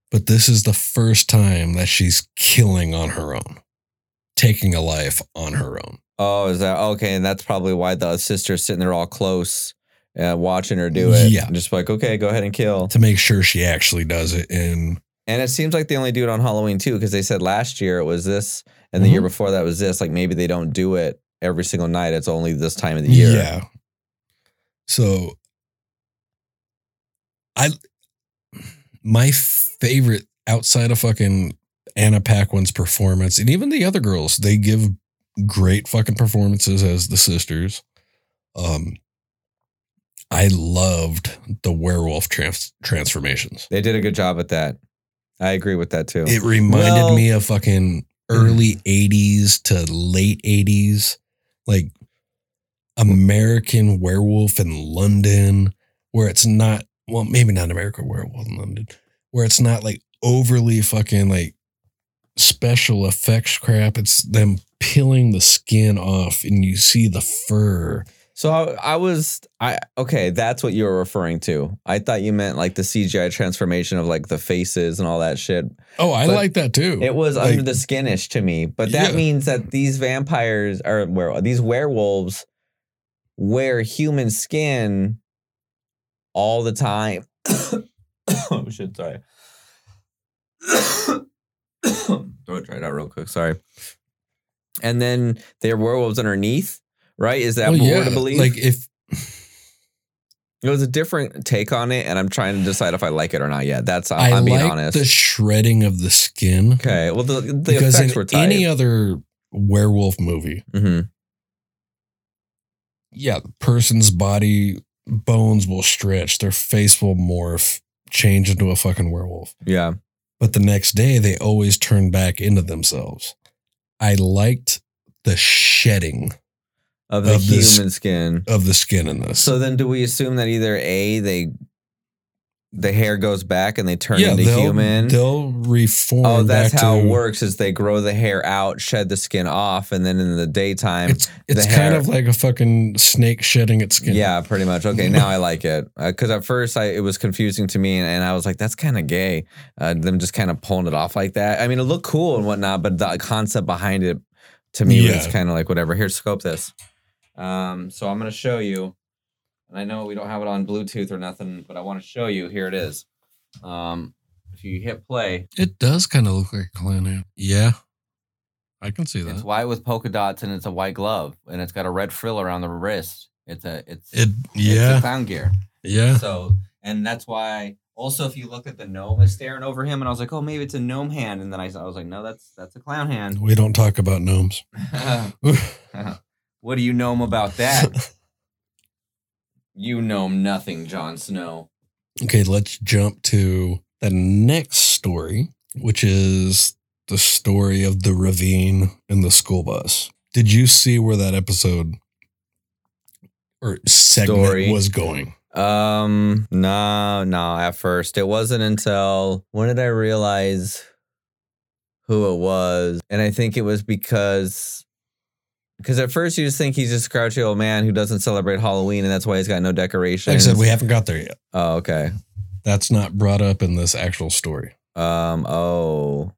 but this is the first time that she's killing on her own, taking a life on her own. Oh, is that okay? And that's probably why the sister's sitting there all close, uh, watching her do it. Yeah. just like okay, go ahead and kill. to make sure she actually does it. And And it seems like they only do it on Halloween too, because they said last year it was this, and the year Mhm. before that was this. Like maybe they don't do it every single night. It's only this time of the year. yeah. So I my favorite outside of fucking Anna Paquin's performance and even the other girls, they give great fucking performances as the sisters. Um I loved the werewolf trans- transformations. They did a good job at that. I agree with that too. It reminded Well- me of fucking early mm. 80s to late 80s, like American Werewolf in London, where it's not, well, maybe not American Werewolf in London, where it's not like overly fucking like special effects crap. It's them peeling the skin off and you see the fur. So I, I was I okay, that's what you were referring to. I thought you meant like the CGI transformation of like the faces and all that shit. Oh, I But like that too. It was Like, under the skinish to me, but that Yeah. means that these vampires are where these werewolves wear human skin all the time. [coughs] oh shit! Sorry. [coughs] Throat dried out real quick. Sorry. And then they're werewolves underneath, right? Is that well, what yeah, to believe? Like if it was a different take on it, and I'm trying to decide if I like it or not yet. That's I'm, I I'm being like honest. the shredding of the skin. okay. Well, the, the because effects were tight. any other werewolf movie, hmm yeah, the person's body bones will stretch, their face will morph, change into a fucking werewolf. Yeah. but the next day they always turn back into themselves. I liked the shedding Of the Of human skin. of the skin in this. So then do we assume that either A, they the hair goes back and they turn into they'll, human? They'll reform. Oh, that's how to- it works. Is they grow the hair out, shed the skin off, and then in the daytime, It's it's the kind of like a fucking snake shedding its skin. yeah, pretty much. Okay, now I [laughs] like it because at first I, it was confusing to me, and, and I was like, "That's kind of gay." Uh, them just kind of pulling it off like that. I mean, it looked cool and whatnot, but the concept behind it to me was Yeah. kind of like whatever. Here, scope this. Um, so I'm gonna show you, and I know we don't have it on Bluetooth or nothing, but I want to show you. Here it is. Um, if you hit play, It does kind of look like a clown hand. Yeah. I can see that. It's white with polka dots and it's a white glove and it's got a red frill around the wrist. It's a it's It it's a yeah. clown gear. Yeah. So and that's why also if you look at the gnome is staring over him and I was like, oh maybe it's a gnome hand and then I, I was like, no, that's that's a clown hand. We don't talk about gnomes. [laughs] [laughs] [laughs] what do you gnome about that? [laughs] you know nothing, Jon Snow. Okay, let's jump to the next story, which is the story of the ravine and the school bus. Did you see where that episode or segment Story. was going? Um, no, no. At first, it wasn't until when did I realize who it was? And I think it was because because at first you just think he's just a grouchy old man who doesn't celebrate Halloween, and that's why he's got no Like I decorations. said, we haven't got there yet. oh, okay. That's not brought up in this actual story. Um. Oh.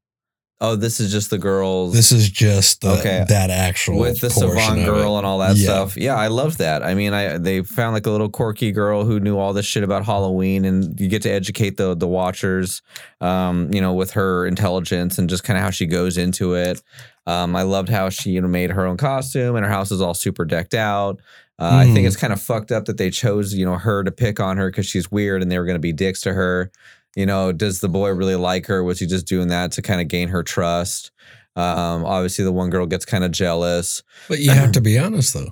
Oh, this is just the girls. This is just the, Okay. that actual with the savant girl and all that Yeah. stuff. Yeah, I love that. I mean, I they found like a little quirky girl who knew all this shit about Halloween, and you get to educate the the watchers, um, you know, with her intelligence and just kind of how she goes into it. Um, I loved how she you know made her own costume, and her house is all super decked out. Uh, I think Mhm. it's kind of fucked up that they chose you know her to pick on her because she's weird, and they were going to be dicks to her. You know, does the boy really like her? Was he just doing that to kind of gain her trust? Um, obviously, the one girl gets kind of jealous. But you have to [clears throat] be honest though.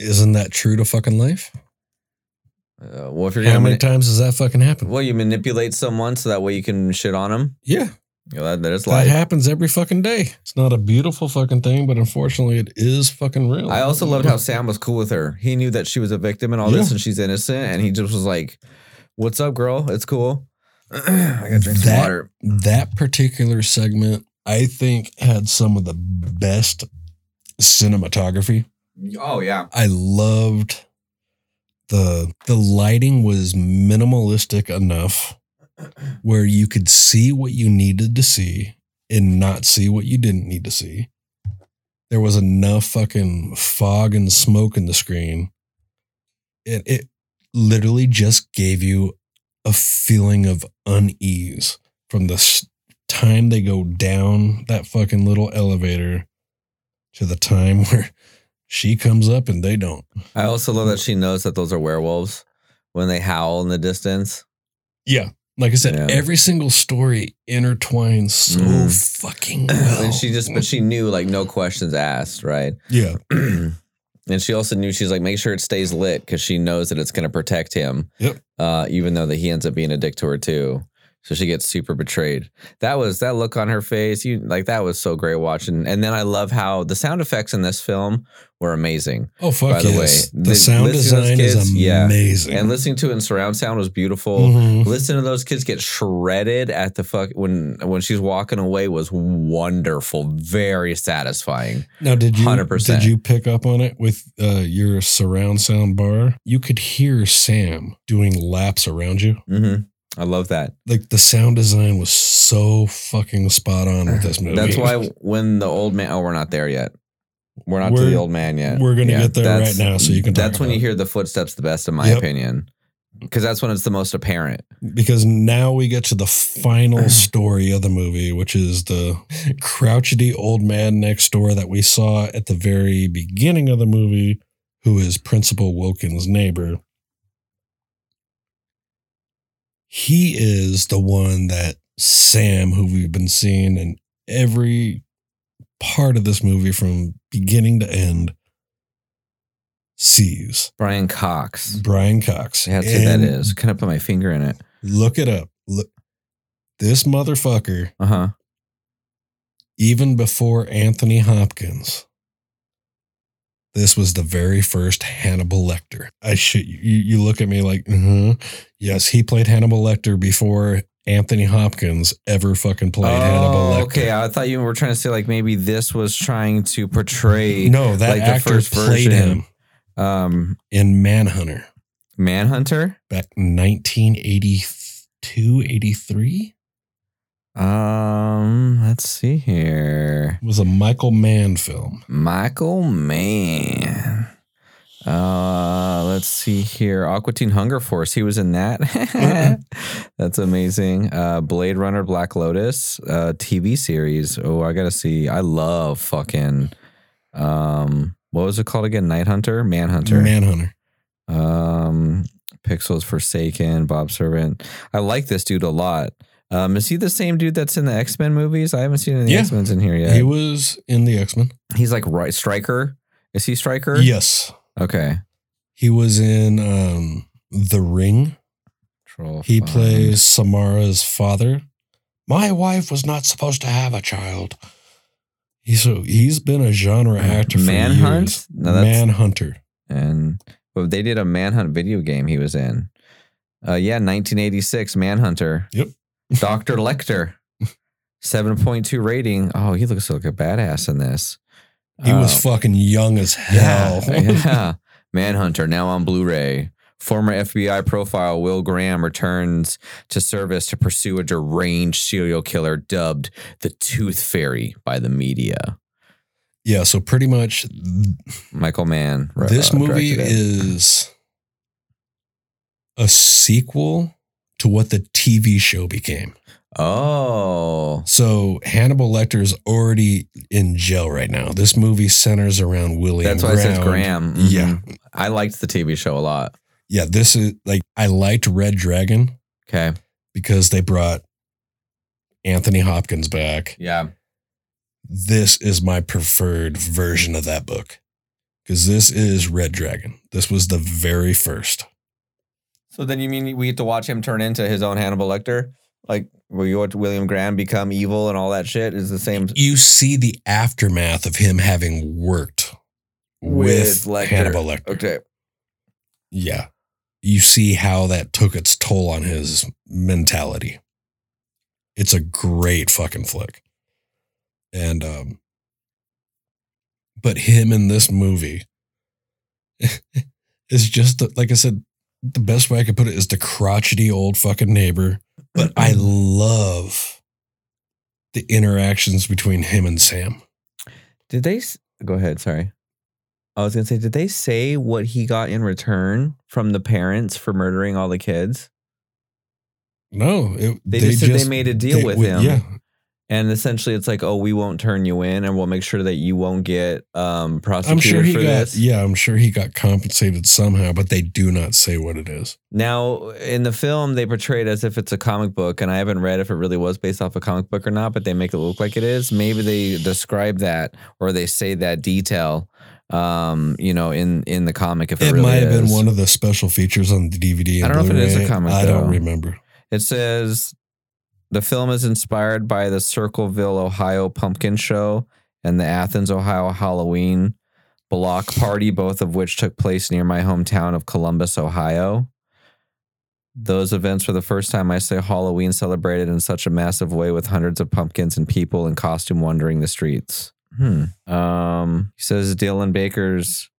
Isn't that true to fucking life? Uh, well, if you're How many mani- times does that fucking happen? well, you manipulate someone so that way you can shit on them. Yeah. You know, that, that is That happens every fucking day. It's not a beautiful fucking thing, but unfortunately, it is fucking real. I also loved how Sam was cool with her. He knew that she was a victim and all this, and she's innocent, and he just was like, "What's up, girl? It's cool." [clears throat] I gotta drink some That- water. that particular segment, I think, had some of the best cinematography. Oh yeah, I loved the the lighting was minimalistic enough where you could see what you needed to see and not see what you didn't need to see. There was enough fucking fog and smoke in the screen. It it literally just gave you a feeling of unease from the time they go down that fucking little elevator to the time [laughs] where she comes up and they don't. I also love that she knows that those are werewolves when they howl in the distance. Yeah. Like I said, Yeah. every single story intertwines so Mhm. fucking [clears throat] well. and she just, but she knew like no questions asked, right? [clears throat] yeah. and she also knew she's like make sure it stays lit because she knows that it's going to protect him. Yep. Uh, even though that he ends up being a dick to her too. So she gets super betrayed. That was that look on her face. You like that was so great watching. And then I love how the sound effects in this film were amazing. Oh fuck By the yes. way, the, the- sound listening to those design is kids, yeah. amazing. And listening to it in surround sound was beautiful. Mhm. Listening to those kids get shredded at the fuck when when she's walking away was wonderful, very satisfying. Now, did you 100%. did you pick up on it with uh, your surround sound bar? You could hear Sam doing laps around you. hmm I love that. Like the sound design was so fucking spot on with this movie. That's why [laughs] when the old man, oh, we're not there yet. We're not We're- the old man yet. we're gonna get there right now, so you can That's when you about hear the footsteps the best, in my Yep. opinion, because that's when it's the most apparent. because now we get to the final [clears throat] story of the movie, which is the crouchety old man next door that we saw at the very beginning of the movie, who is Principal Wilkins' neighbor. He is the one that Sam, who we've been seeing in every part of this movie from beginning to end, sees. Brian Cox. Brian Cox. That's who that is. Can I put my finger in it? Look it up. Look, This motherfucker, Uh huh. even before Anthony Hopkins, this was the very first Hannibal Lecter. I should you, you look at me like, mm-hmm. yes, he played Hannibal Lecter before Anthony Hopkins ever fucking played Hannibal Oh, Lecter. okay. I thought you were trying to say like maybe this was trying to portray [laughs] No, that like the actor first played version. him um in Manhunter Manhunter. back in 1982, 83. Um, let's see here. It was a Michael Mann film. Michael Mann. Uh, let's see here. Aqua Teen Hunger Force. He was in that. [laughs] That's amazing. Uh, Blade Runner, Black Lotus, uh, TV series. Oh, I gotta see. I love fucking. Um, what was it called again? Night Hunter, Manhunter. Manhunter. um, Pixels Forsaken, Bob Servant. I like this dude a lot. Um, is he the same dude that's in the X Men movies? I haven't seen any Yeah. X Men's in here yet. He was in the X Men. He's like right Stryker. Is he Stryker? Yes. Okay. He was in um, The Ring. Troll He Farm. plays Samara's father. My wife was not supposed to have a child. He's so he's been a genre actor for Manhunt? years. No, Manhunter. and well, they did a Manhunt video game. He was in. Uh, yeah, 1986 Manhunter. Yep. Doctor Lecter. 7.2 rating. Oh, he looks like a badass in this. He was Uh, fucking young as hell. Yeah, [laughs] yeah. Manhunter now on Blu-ray. Former FBI profile Will Graham returns to service to pursue a deranged serial killer dubbed the Tooth Fairy by the media. Yeah, so pretty much Michael Mann. uh, this movie is a sequel to what the TV show became. Oh, So Hannibal Lecter is already in jail right now. This movie centers around William. that's why it says Graham. Graham. Mhm. Yeah, I liked the TV show a lot. yeah. This is like I liked Red Dragon Okay. because they brought Anthony Hopkins back. Yeah. This is my preferred version of that book because this is Red Dragon. This was the very first. So then you mean we get to watch him turn into his own Hannibal Lecter? Like, will you watch William Graham become evil and all that shit? Is the same You see the aftermath of him having worked with, Lecter. Hannibal Lecter. Okay. Yeah. You see how that took its toll on his mentality. It's a great fucking flick. And um but him in this movie [laughs] is just like I said, the best way I could put it is the crotchety old fucking neighbor. But I [laughs] love the interactions between him and Sam. Did they go ahead? Sorry. I was gonna say, did they say what he got in return from the parents for murdering all the kids? No, it, They, just said they made a deal they with would- him. Yeah, And essentially it's like, oh, we won't turn you in and we'll make sure that you won't get um prosecuted I'm sure he for got. this. Yeah, I'm sure he got compensated somehow, but they do not say what it is. Now, in the film, they portray it as if it's a comic book, and I haven't read if it really was based off a comic book or not, but they make it look like it is. Maybe they describe that or they say that detail, um, you know, in in the comic. If it, It, really might have been one of the special features on the DVD. And I don't know if it is a comic, I don't remember. It says the film is inspired by the Circleville, Ohio pumpkin show and the Athens, Ohio Halloween block party, both of which took place near my hometown of Columbus, Ohio. Those events were the first time I saw Halloween celebrated in such a massive way with hundreds of pumpkins and people in costume wandering the streets. Hmm. Um, he says Dylan Baker's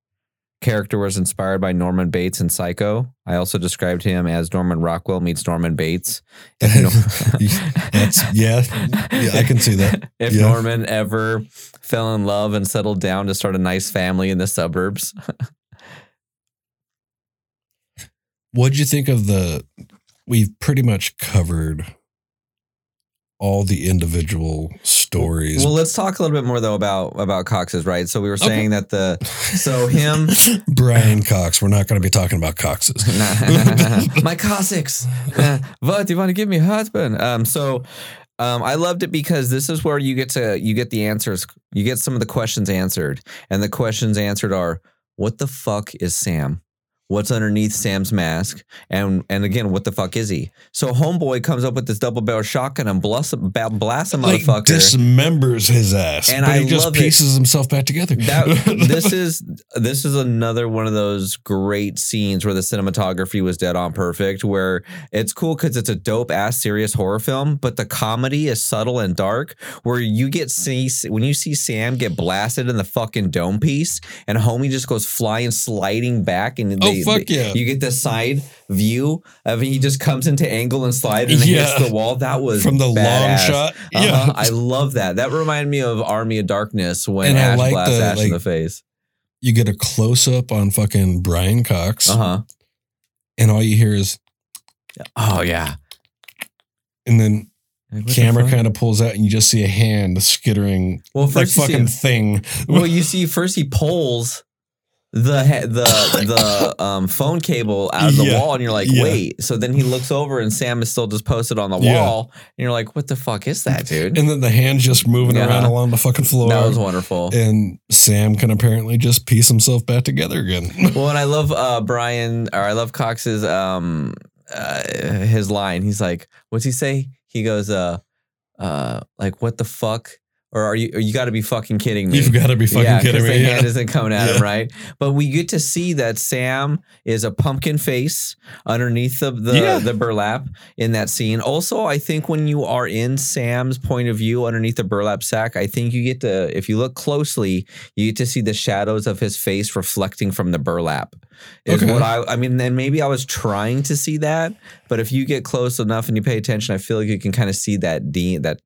character was inspired by Norman Bates in Psycho. I also described him as Norman Rockwell meets Norman Bates. [laughs] That's- yeah, yeah, I can see that. [laughs] If Yeah. Norman ever fell in love and settled down to start a nice family in the suburbs. What'd you think of the? We've pretty much covered all the individual stories. Well, let's talk a little bit more though about about Cox's, right? So we were Okay. saying that the so him [laughs] Brian Cox. We're not going to be talking about Coxes. [laughs] [laughs] my Cossacks. Uh, what do you want to give me a husband? Um, so um, I loved it because this is where you get to you get the answers. You get some of the questions answered, and the questions answered are: What the fuck is Sam? What's underneath Sam's mask, and and again, what the fuck is he? So homeboy comes up with this double barrel shotgun and blasts ba- blasts a Like motherfucker. dismembers his ass, And I he just love it. pieces himself back together. that [laughs] this is this is another one of those great scenes where the cinematography was dead on perfect where it's cool because it's a dope ass serious horror film but the comedy is subtle and dark where you get see when you see sam get blasted in the fucking dome piece and homie just goes flying sliding back and Oh, fuck yeah. you get the side view of he just comes into angle and slide and Yeah. hits the wall that was From the long badass. shot. Uh-huh. Yeah. [laughs] I love that. That reminded me of Army of Darkness when And I Ash like blasts the, Ash in the face. you get a close up on fucking Brian Cox, Uh huh. and all you hear is, Oh yeah. and then Like, camera kind of pulls out, and you just see a hand skittering Well, first see fucking him- thing. Well, you see, first he pulls the the the um, phone cable out of the Yeah. wall, and you're like, Yeah. wait. So then he looks over, and Sam is still just posted on the Yeah. wall, and you're like, what the fuck is that, dude? and then the hand's just moving around along the fucking floor. that was wonderful. and Sam can apparently just piece himself back together again. [laughs] Well, and I love uh, Brian, or I love Cox's um uh, his line. He's like, "What's he say?" He goes, "Uh, uh, like what the fuck." Or are you? Or you got to be fucking kidding me! You've got to be fucking yeah, kidding the me. hand isn't coming at him, right? But we get to see that Sam is a pumpkin face underneath the the, Yeah. the burlap in that scene. Also, I think when you are in Sam's point of view underneath the burlap sack, I think you get to, if you look closely, you get to see the shadows of his face reflecting from the burlap. Is Okay. what I, I mean, then maybe I was trying to see that, but if you get close enough and you pay attention, I feel like you can kind of see that de- that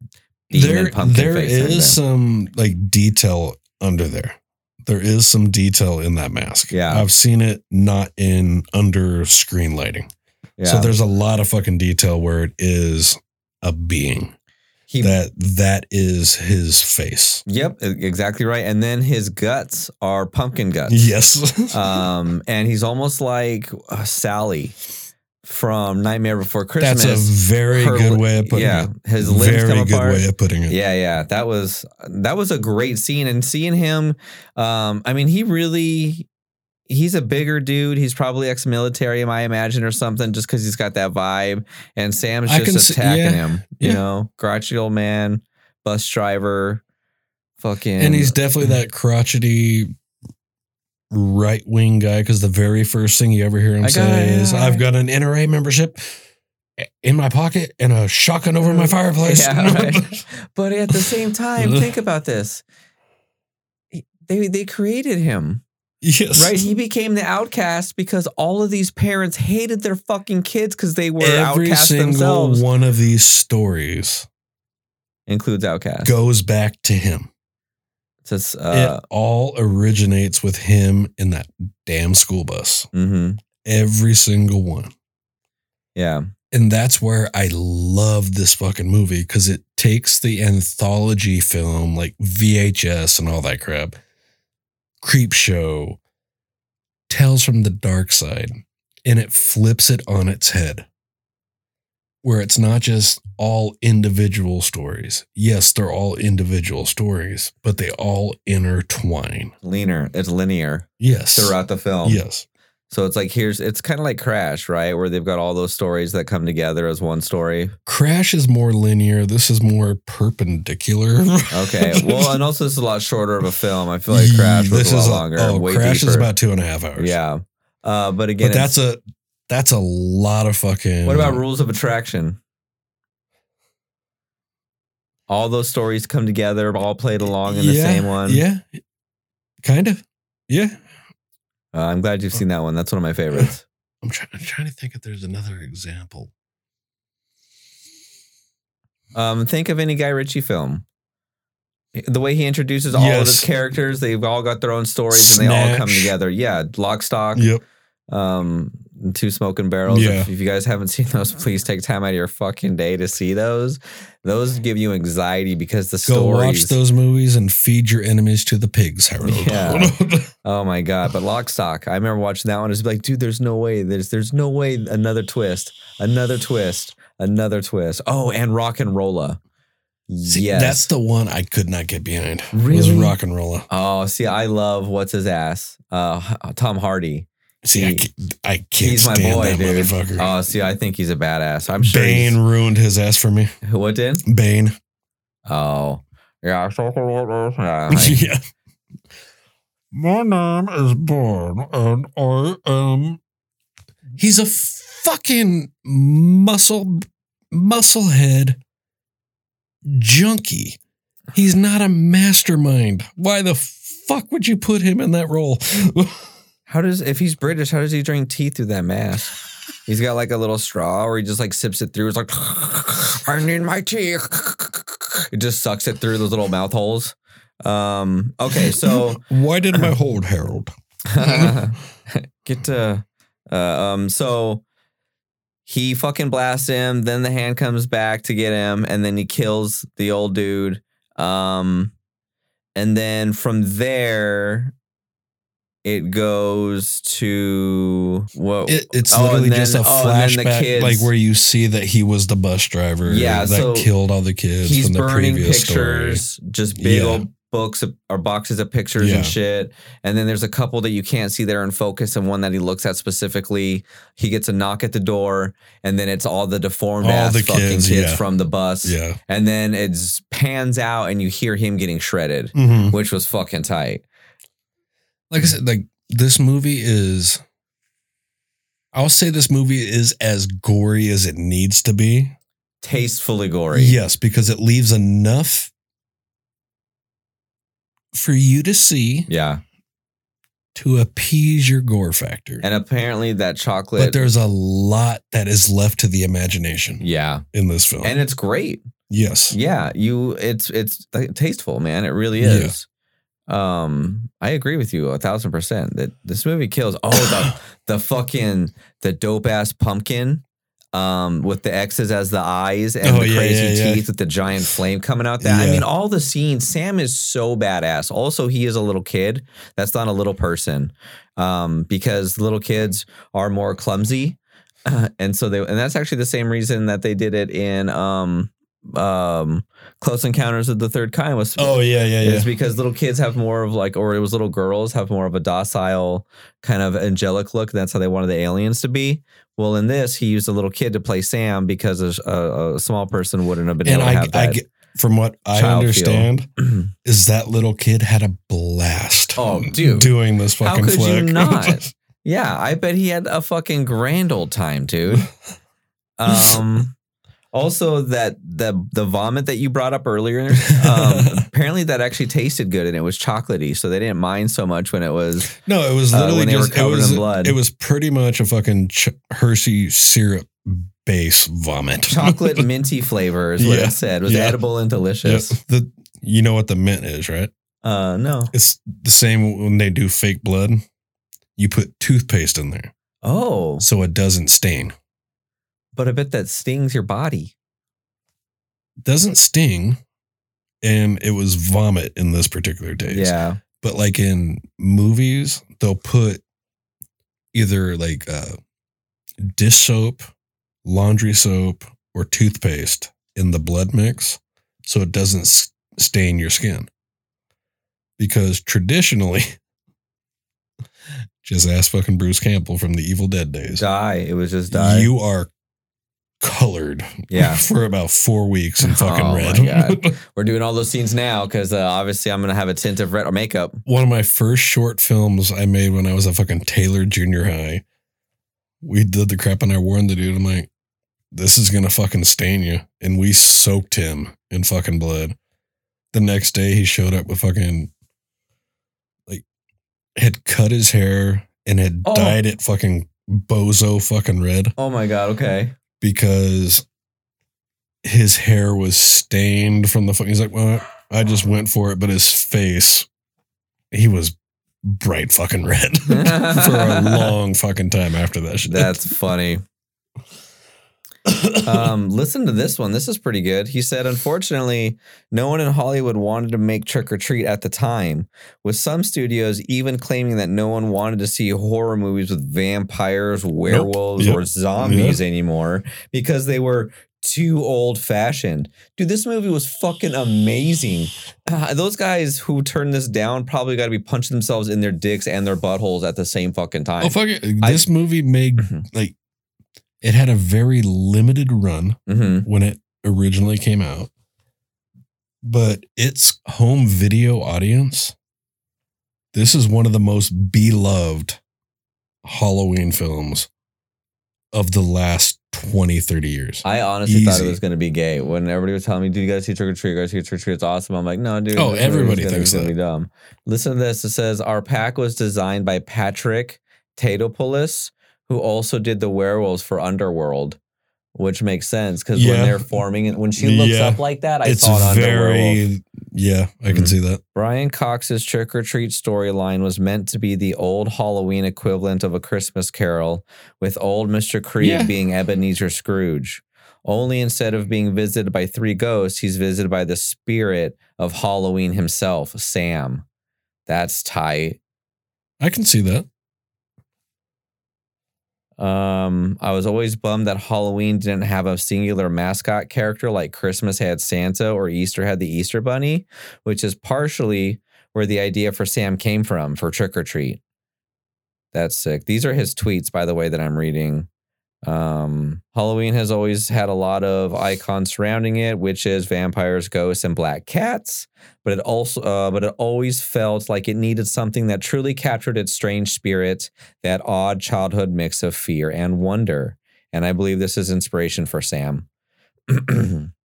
there, there is some like detail under there. There is some detail in that mask. Yeah. I've seen it not in under screen lighting. yeah. So there's a lot of fucking detail where it is a being he, that that is his face. Yep, exactly right. And then his guts are pumpkin guts. Yes. [laughs] Um, and he's almost like uh, Sally from Nightmare Before Christmas. That's a very Her good way of putting yeah, it. Yeah, his limbs very come good apart. way of putting it. Yeah, yeah, that was that was a great scene, and seeing him, um, I mean, he really. He's a bigger dude. He's probably ex-military, I imagine, or something, just because he's got that vibe. And Sam's just can see- attacking yeah, him. You yeah. know, grouchy old man, bus driver, fucking. And he's definitely that crotchety right wing guy because the very first thing you ever hear him I got say it, is, yeah. I've got an NRA membership in my pocket and a shotgun over my [laughs] fireplace. Yeah, right. [laughs] But at the same time, think [laughs] about this. They they created him, yes. right? He became the outcast because all of these parents hated their fucking kids because they were Every outcasts single themselves. one of these stories Includes outcast. goes back to him. Uh, it all originates with him in that damn school bus. mhm. Every single one. Yeah. And that's where I love this fucking movie because it takes the anthology film like VHS and all that crap, Creepshow, Tales from the Dark Side, and it flips it on its head. Where it's not just all individual stories. Yes, they're all individual stories, but they all intertwine. Leaner. It's linear Yes. throughout the film. Yes. So it's like here's it's kind of like Crash, right? Where they've got all those stories that come together as one story. Crash is more linear. This is more perpendicular. Okay. [laughs] Well, and also this is a lot shorter of a film. I feel like Crash was This a lot is longer. Oh, Crash is about two and a half hours. Yeah. Uh, but again, but that's a that's a lot of fucking. what about Rules of Attraction? All those stories come together, all played along in the Yeah, same one. Yeah, kind of. Yeah, Uh, I'm glad you've seen that one. That's one of my favorites. [laughs] I'm trying. I'm trying to think if there's another example. Um, think of any Guy Ritchie film. The way he introduces all of his characters, they've all got their own stories and they all come together. Yeah, Lock, Stock, Yep. um, and Two Smoking Barrels. Yeah. If, if you guys haven't [laughs] seen those, please take time out of your fucking day to see those. Those give you anxiety because the Go stories. watch those movies and feed your enemies to the pigs, Harold. [laughs] Yeah. [laughs] Oh my god! But Lock, Stock, I remember watching that one. It's like, dude, there's no way. There's there's no way. Another twist. Another twist. Another twist. Oh, and Rock and Rolla. See, yes. that's the one I could not get behind. Was Really? rock and roller. Oh, see, I love what's his ass, uh, Tom Hardy. See, I He- can't, I can't He's my stand boy, that dude. motherfucker. Oh, see, I think he's a badass. I'm sure. Bane he's- ruined his ass for me. What did? Bane. Oh, yeah. yeah, [laughs] like- yeah. My name is Bane, and I am. He's a fucking muscle, musclehead junkie. He's not a mastermind. Why the fuck would you put him in that role? [laughs] How does if he's British? How does he drink tea through that mask? He's got like a little straw, or he just like sips it through. It's like I need my tea. It just sucks it through those little mouth holes. Um. Okay, so [laughs] Why did my hold Harold? [laughs] get to uh, um so he fucking blasts him then the hand comes back to get him and then he kills the old dude um and then from there it goes to what It, it's Oh, literally then- just a oh, then the flashback, like where you see that he was the bus driver Yeah, that so killed all the kids he's from the burning previous story. pictures, just big Yeah. old books or boxes of pictures Yeah. and shit. And then there's a couple that you can't see that are in focus, and one that he looks at specifically. He gets a knock at the door, and then it's all the deformed All ass the fucking kids, kids, yeah. from the bus. Yeah. And then it pans out, and you hear him getting shredded, Mhm. which was fucking tight. Like I said, like this movie is. I'll say this movie is as gory as it needs to be. Tastefully gory. Yes, because it leaves enough for you to see Yeah. to appease your gore factor. And apparently that chocolate. but there's a lot that is left to the imagination yeah. in this film. And it's great. yes. Yeah, you it's it's tasteful, man. It really is. Um, I agree with you a thousand percent that this movie kills. Oh, the [coughs] the fucking the dope ass pumpkin. Um, with the X's as the eyes and Oh, the yeah, crazy yeah, yeah. teeth with the giant flame coming out. That I mean, all the scenes. Sam is so badass. Also, he is a little kid. That's not a little person, um, because little kids are more clumsy, [laughs] and so they. And that's actually the same reason that they did it in um, um, Close Encounters of the Third Kind was Oh yeah, yeah, yeah. is because little kids have more of like, or it was little girls have more of a docile kind of angelic look. That's how they wanted the aliens to be. Well, in this, he used a little kid to play Sam because a, a, a small person wouldn't have been and able to I, have I that. get from what I understand [clears throat] is that little kid had a blast. Oh, dude. doing this fucking. How could flick. you [laughs] not? yeah, I bet he had a fucking grand old time, dude. [laughs] Um, also that the the vomit that you brought up earlier, um, [laughs] apparently that actually tasted good and it was chocolatey, so they didn't mind so much when it was no, it was uh, literally were just it was blood. it was pretty much a fucking ch- Hershey syrup base vomit. chocolate [laughs] minty flavor is what Yeah, it said. It was yeah. edible and delicious. the you know what the mint is, right? Uh, no. It's the same when they do fake blood. You put toothpaste in there Oh, so it doesn't stain. But I bet that stings your body. Doesn't sting, and it was vomit in this particular case. Yeah. but like in movies they'll put either like uh dish soap laundry soap or toothpaste in the blood mix so it doesn't stain your skin because traditionally [laughs] just ask fucking bruce campbell from the evil dead days Die. It was just die. you are colored Yeah. [laughs] for about four weeks in fucking Oh, red. [laughs] We're doing all those scenes now because uh, obviously I'm gonna have a tint of red or makeup. one of my first short films I made when I was a fucking Taylor junior high. We did the crap and I warned the dude. I'm like, this is gonna fucking stain you. And we soaked him in fucking blood. The next day he showed up with fucking like had cut his hair and had Oh. dyed it fucking bozo fucking red Oh my god. Okay. Because his hair was stained from the fucking he's like, well, I just went for it, but his face, he was bright fucking red [laughs] for a [laughs] long fucking time after that shit. That's funny. Um, listen to this one. This is pretty good. He said, unfortunately, no one in Hollywood wanted to make Trick or Treat at the time, with some studios even claiming that no one wanted to see horror movies with vampires, werewolves, Yep. or zombies anymore because they were too old fashioned. Dude, this movie was fucking amazing. Uh, those guys who turned this down probably got to be punching themselves in their dicks and their buttholes at the same fucking time. Oh fuck it! I- This movie made Mhm. like it had a very limited run hmm when it originally came out, but its home video audience. This is one of the most beloved Halloween films of the last 20, 30 years. I honestly thought it was going to be gay. When everybody was telling me, dude, you got to see Trick or Treat, you to see Trick or Treat, it's awesome. I'm like, no, dude. Oh, everybody gonna- thinks gonna that. be dumb. Listen to this. It says, Our pack was designed by Patrick Tatopoulos, who also did the werewolves for Underworld, which makes sense because when they're forming it, when she looks Yeah. up like that, I it's saw it Underworld. very, yeah, I can Mhm. see that. Brian Cox's Trick or Treat storyline was meant to be the old Halloween equivalent of a Christmas Carol, with old Mr. Kreeg Yeah. being Ebenezer Scrooge. Only instead of being visited by three ghosts, he's visited by the spirit of Halloween himself, Sam. That's tight. I can see that. Um, I was always bummed that Halloween didn't have a singular mascot character like Christmas had Santa or Easter had the Easter Bunny, which is partially where the idea for Sam came from for Trick or Treat. That's sick. These are his tweets, by the way, that I'm reading. Um, Halloween has always had a lot of icons surrounding it, witches, vampires, ghosts, and black cats. But it also, uh, but it always felt like it needed something that truly captured its strange spirit that odd childhood mix of fear and wonder. And I believe this is inspiration for Sam. [clears throat]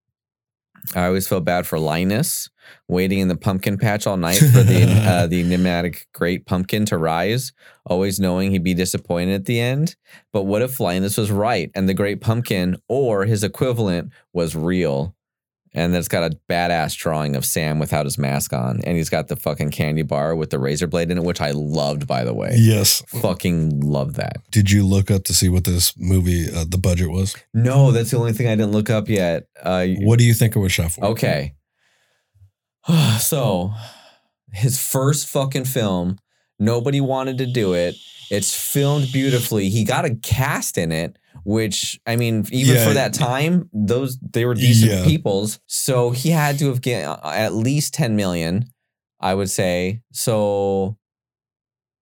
I always feel bad for Linus waiting in the pumpkin patch all night for the [laughs] uh, the enigmatic great pumpkin to rise, always knowing he'd be disappointed at the end. But what if Linus was right and the great pumpkin or his equivalent was real? And then it's got a badass drawing of Sam without his mask on, and he's got the fucking candy bar with the razor blade in it, which I loved, by the way Yes. fucking love that. Did you look up to see what this movie, uh, the budget was? No, that's the only thing I didn't look up yet. Uh, What do you think it was shot for? okay. [sighs] so, his first fucking film, nobody wanted to do it. It's filmed beautifully. He got a cast in it, which I mean, even Yeah. for that time, those they were decent Yeah. peoples. So he had to have get uh, at least ten million, I would say. So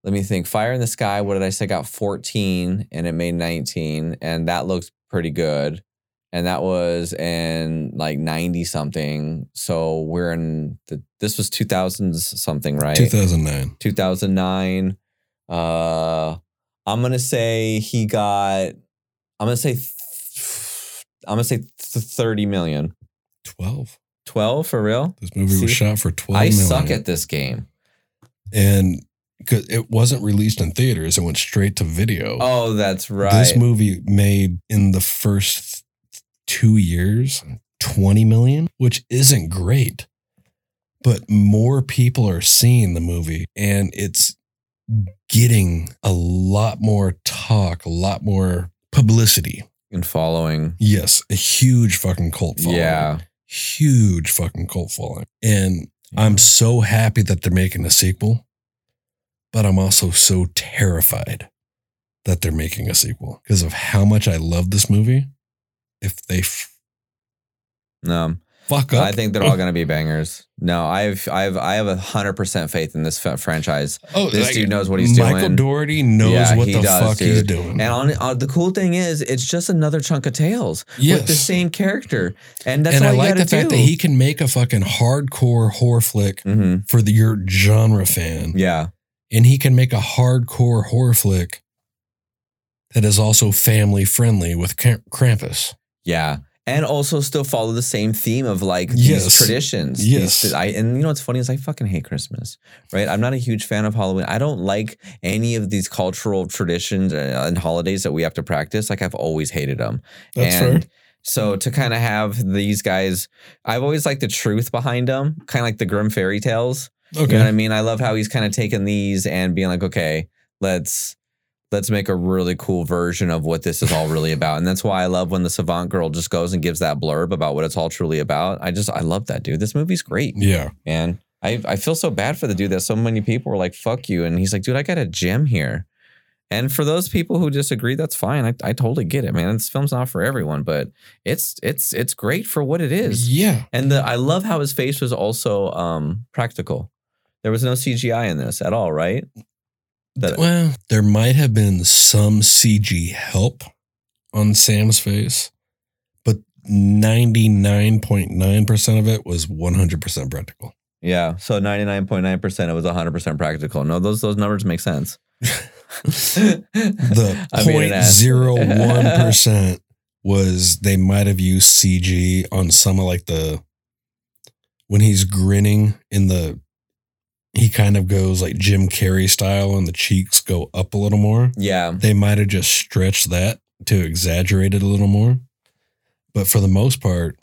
let me think. Fire in the Sky. What did I say? Got fourteen, and it made nineteen, and that looks pretty good. And that was in like ninety something. So we're in the. This was two thousands something, right? 2009. 2009. Uh, I'm gonna say he got. I'm gonna say. th- I'm gonna say th- 30 million. 12. 12 for real? This movie was shot for 12 I million. suck at this game. And because it wasn't released in theaters, it went straight to video. Oh, that's right. This movie made in the first two years 20 million, which isn't great. But more people are seeing the movie and it's getting a lot more talk, a lot more publicity. and following. Yes, a huge fucking cult following. Yeah. Huge fucking cult following. And I'm so happy that they're making a sequel, but I'm also so terrified that they're making a sequel because of how much I love this movie. If they f- No, fuck up, I think they're all gonna be bangers. No, I've I've I have a hundred percent faith in this fa- franchise. oh, this like, dude knows what he's Michael doing. Michael Dougherty knows Yeah, what the does, fuck he's doing. And on, uh, the cool thing is, it's just another chunk of Tales yes. with the same character, and that's and I like the fact that he can make a fucking hardcore horror flick hmm for the, your genre fan. Yeah, and he can make a hardcore horror flick that is also family friendly with Kramp- Krampus. yeah, and also still follow the same theme of like these Yes. traditions. These- Yes. I and you know what's funny is I fucking hate Christmas. Right, I'm not a huge fan of Halloween. I don't like any of these cultural traditions uh, and holidays that we have to practice. Like I've always hated them. That's and fair. So to kind of have these guys, I've always liked the truth behind them, kind of like the Grimm fairy tales. Okay. You know what I mean? I love how he's kind of taken these and being like, okay, let's let's make a really cool version of what this is all really [laughs] about. And that's why I love when the savant girl just goes and gives that blurb about what it's all truly about. I just I love that dude. This movie's great, Yeah. man. I I feel so bad for the dude that so many people were like, fuck you. And he's like, dude, I got a gem here. And for those people who disagree, that's fine. I, I totally get it, man. This film's not for everyone, but it's it's it's great for what it is. Yeah. And the I love how his face was also um practical. There was no CGI in this at all, right? That- well, there might have been some CG help on Sam's face, but 99.9% of it was 100% practical. Yeah. So 99.9% it was 100% practical. No, those those numbers make sense. [laughs] [laughs] The I mean, an ass. 0.01% was they might have used CG on some of like the when he's grinning in the he kind of goes like Jim Carrey style and the cheeks go up a little more. Yeah. They might have just stretched that to exaggerate it a little more. But for the most part,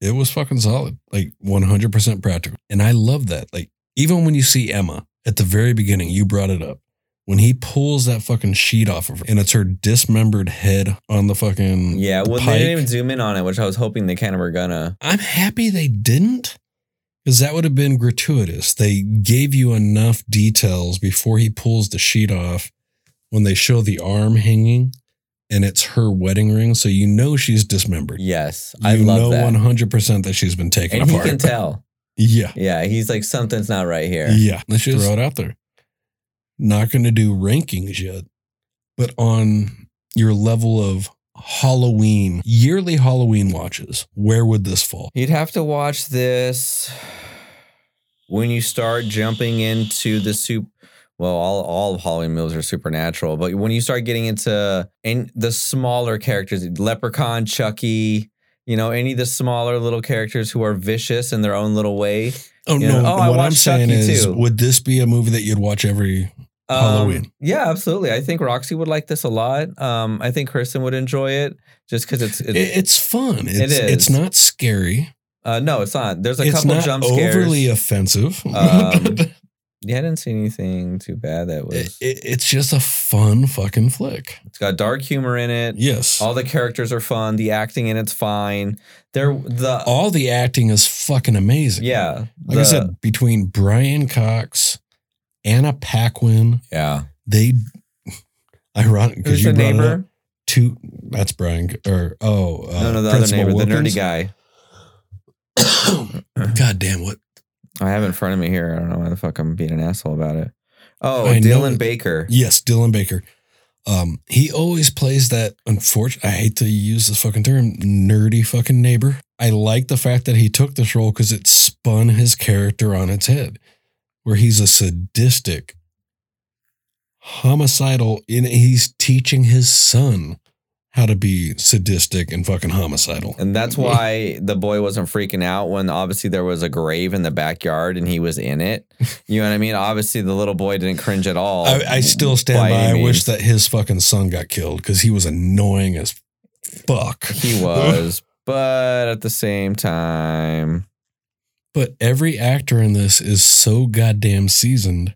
it was fucking solid. Like 100% practical. And I love that. Like even when you see Emma at the very beginning, you brought it up. When he pulls that fucking sheet off of her and it's her dismembered head on the fucking Yeah. Well, pike. they didn't even zoom in on it, which I was hoping they kind of were gonna. I'm happy they didn't because that would have been gratuitous. They gave you enough details before he pulls the sheet off when they show the arm hanging and it's her wedding ring. So you know she's dismembered. Yes. You I love know that. 100% that she's been taken and he apart. can [laughs] tell. Yeah. Yeah. He's like, something's not right here. Yeah. Let's just throw it out there. Not going to do rankings yet, but on your level of Halloween, yearly Halloween watches, where would this fall? You'd have to watch this when you start jumping into the soup. Well, all, all of Halloween movies are supernatural, but when you start getting into in the smaller characters, Leprechaun, Chucky, you know, any of the smaller little characters who are vicious in their own little way. Oh You no! know, oh, I what I'm watched saying Chucky is, too. would this be a movie that you'd watch every? Um, Halloween. Yeah, absolutely. I think Roxy would like this a lot. Um, I think Kristen would enjoy it just because it's, it's it's fun. It's, is. It's not scary. uh, no, it's not. There's a it's couple jump scares. overly offensive. Um, [laughs] yeah, I didn't see anything too bad that It- was. it- it's just a fun fucking flick. It's got dark humor in it. Yes. All the characters are fun. The acting in it's fine. There, the All the acting is fucking amazing. yeah, Like I said, between Brian Cox, Anna Paquin, yeah. they ironic because Who's you the brought it up. neighbor? Two. That's Brian. Or oh, uh, no, no, the other Principal neighbor, the nerdy guy. [coughs] God damn what? I have it in front of me here. I don't know why the fuck I'm being an asshole about it. Oh, I Dylan it. Baker. Yes, Dylan Baker. Um, he always plays that. Unfortunate. I hate to use this fucking term, nerdy fucking neighbor. I like the fact that he took this role because it spun his character on its head, where he's a sadistic, homicidal. In he's teaching his son how to be sadistic and fucking homicidal. And that's why the boy wasn't freaking out when obviously there was a grave in the backyard and he was in it. [laughs] You know what I mean? Obviously, the little boy didn't cringe at all. I, I still stand by by. any I wish that his fucking son got killed because he was annoying as fuck. he [laughs] was, but at the same time, But every actor in this is so goddamn seasoned.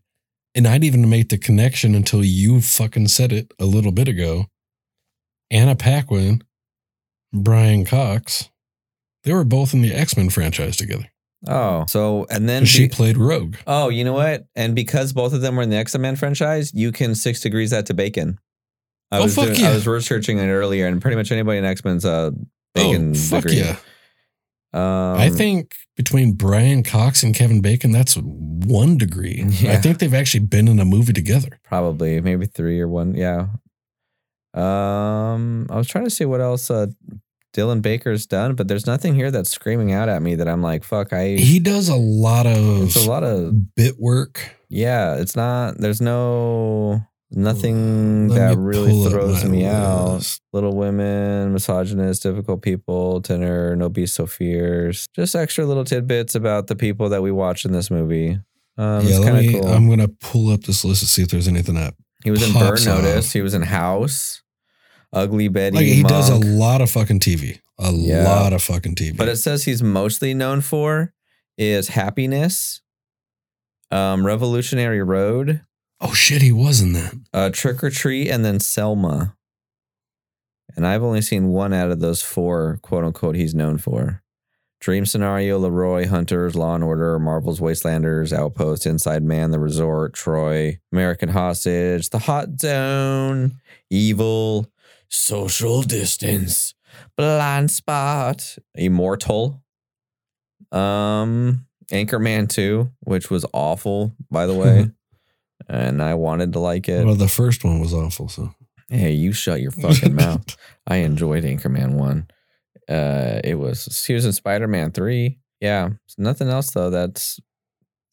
And I didn't even make the connection until you fucking said it a little bit ago. Anna Paquin, Brian Cox, they were both in the X Men franchise together. oh, so and then she be- played Rogue. oh, you know what? And because both of them were in the X Men franchise, you can six degrees that to Bacon. I Oh, was fuck doing- yeah. I was researching it earlier, and pretty much anybody in X Men's uh Bacon oh, fuck degree. yeah. Um, I think between Brian Cox and Kevin Bacon, that's one degree. [laughs] Yeah. I think they've actually been in a movie together. probably maybe three or one. Yeah. Um, I was trying to see what else uh Dylan Baker's done, but there's nothing here that's screaming out at me that I'm like, fuck, I. He does a lot of It's a lot of bit work. yeah. It's not. There's no nothing Let that me really throws me out. Little women, misogynist, difficult people, tenor, no beast so fierce. Just extra little tidbits about the people that we watch in this movie. Um, yeah, it's let kind me. of cool. I'm gonna pull up this list to see if there's anything that he was in Burn off. Notice. He was in House. Ugly Betty. like. He does a lot of fucking TV. A Yeah. lot of fucking TV. But it says he's mostly known for is Happiness, um, Revolutionary Road, oh shit, he was in that. uh, Trick or Treat, and then Selma. And I've only seen one out of those four, quote unquote, he's known for. Dream Scenario, Leroy, Hunters, Law and Order, Marvel's Wastelanders, Outpost, Inside Man, The Resort, Troy, American Hostage, The Hot Zone, Evil, Social Distance, Blind Spot, Immortal, um, Anchorman 2, which was awful, by the way. [laughs] and I wanted to like it. Well, the first one was awful. So Hey, you shut your [laughs] fucking mouth. I enjoyed Anchorman 1. Uh, it was, he was in Spider Man 3. Yeah. Nothing else, though, that's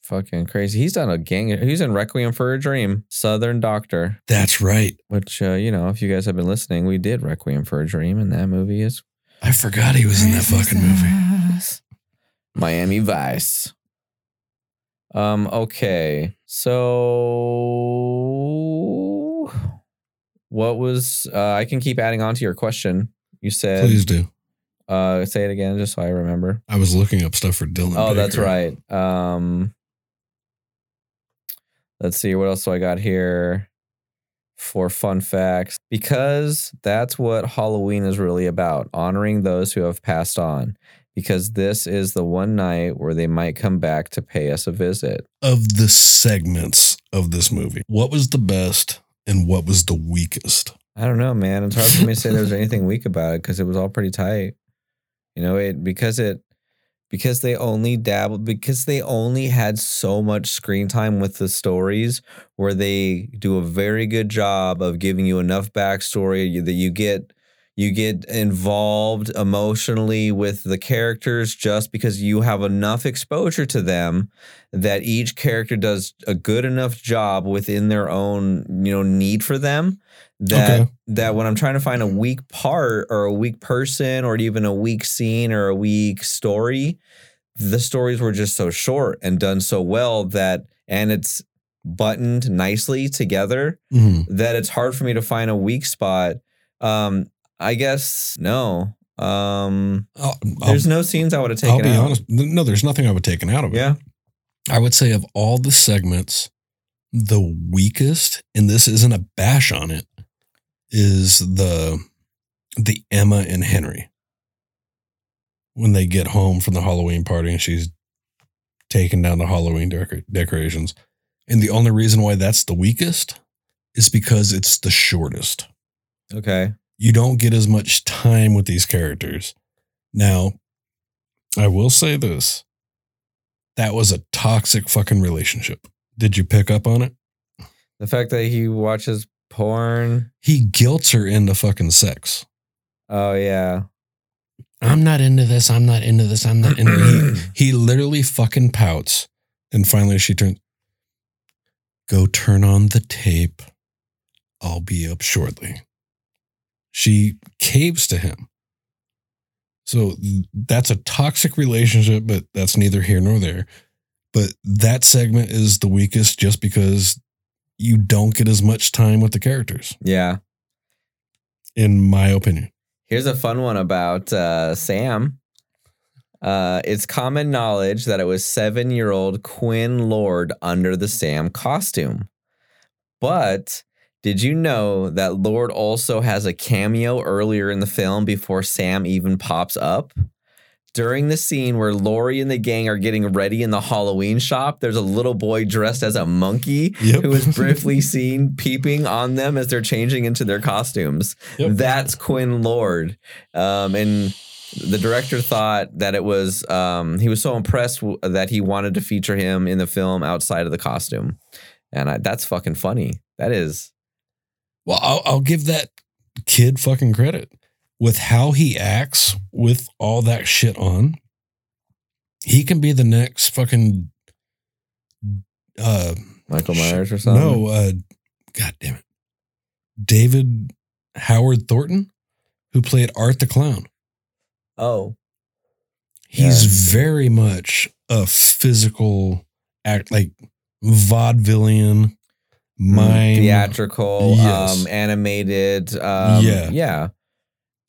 fucking crazy. He's done a gang, he's in Requiem for a Dream, Southern Doctor, that's right. which, uh, you know, if you guys have been listening, we did Requiem for a Dream, and that movie is I forgot he was in that fucking movie. Miami Vice. Um, okay. So what was uh I can keep adding on to your question. You said Please do. uh say it again just so I remember. I was looking up stuff for Dylan. Oh, that's right. Um let's see what else do I got here for fun facts because that's what Halloween is really about, honoring those who have passed on. Because this is the one night where they might come back to pay us a visit. Of the segments of this movie, what was the best and what was the weakest? I don't know, man. It's hard for me to say there's anything weak about it because it was all pretty tight. You know, it because it because they only dabbled because they only had so much screen time with the stories where they do a very good job of giving you enough backstory that you get you get involved emotionally with the characters just because you have enough exposure to them that each character does a good enough job within their own you know need for them that Okay. that when I'm trying to find a weak part or a weak person or even a weak scene or a weak story, the stories were just so short and done so well that and it's buttoned nicely together Mhm. that it's hard for me to find a weak spot. Um, I guess no. Um, I'll, I'll, there's no scenes I would have taken I'll be out. honest. No, there's nothing I would taken out of it. Yeah. I would say of all the segments, the weakest, and this isn't a bash on it, is the the Emma and Henry. When they get home from the Halloween party and she's taking down the Halloween decor- decorations. And the only reason why that's the weakest is because it's the shortest. Okay. You don't get as much time with these characters. Now, I will say this. That was a toxic fucking relationship. Did you pick up on it? The fact that he watches porn. He guilts her into fucking sex. Oh yeah. I'm not into this. I'm not into this. I'm not into [clears throat] he, he literally fucking pouts. And finally she turns, go turn on the tape. I'll be up shortly. She caves to him. So that's a toxic relationship, but that's neither here nor there. But that segment is the weakest just because you don't get as much time with the characters, Yeah. in my opinion. Here's a fun one about uh, Sam. Uh, it's common knowledge that it was seven year old Quinn Lord under the Sam costume. But did you know that Lord also has a cameo earlier in the film before Sam even pops up? During the scene where Laurie and the gang are getting ready in the Halloween shop, there's a little boy dressed as a monkey Yep. who is briefly [laughs] seen peeping on them as they're changing into their costumes. Yep. That's Quinn Lord. Um, and the director thought that it was, um, he was so impressed w- that he wanted to feature him in the film outside of the costume. And I, that's fucking funny. That is. Well, I'll, I'll give that kid fucking credit with how he acts with all that shit on. He can be the next fucking uh Michael Myers or something? no uh god damn it. David Howard Thornton who played Art the Clown. Oh, He's Yeah. very much a physical act like vaudevillian mind theatrical, Yes. um, animated. Um, Yeah. Yeah.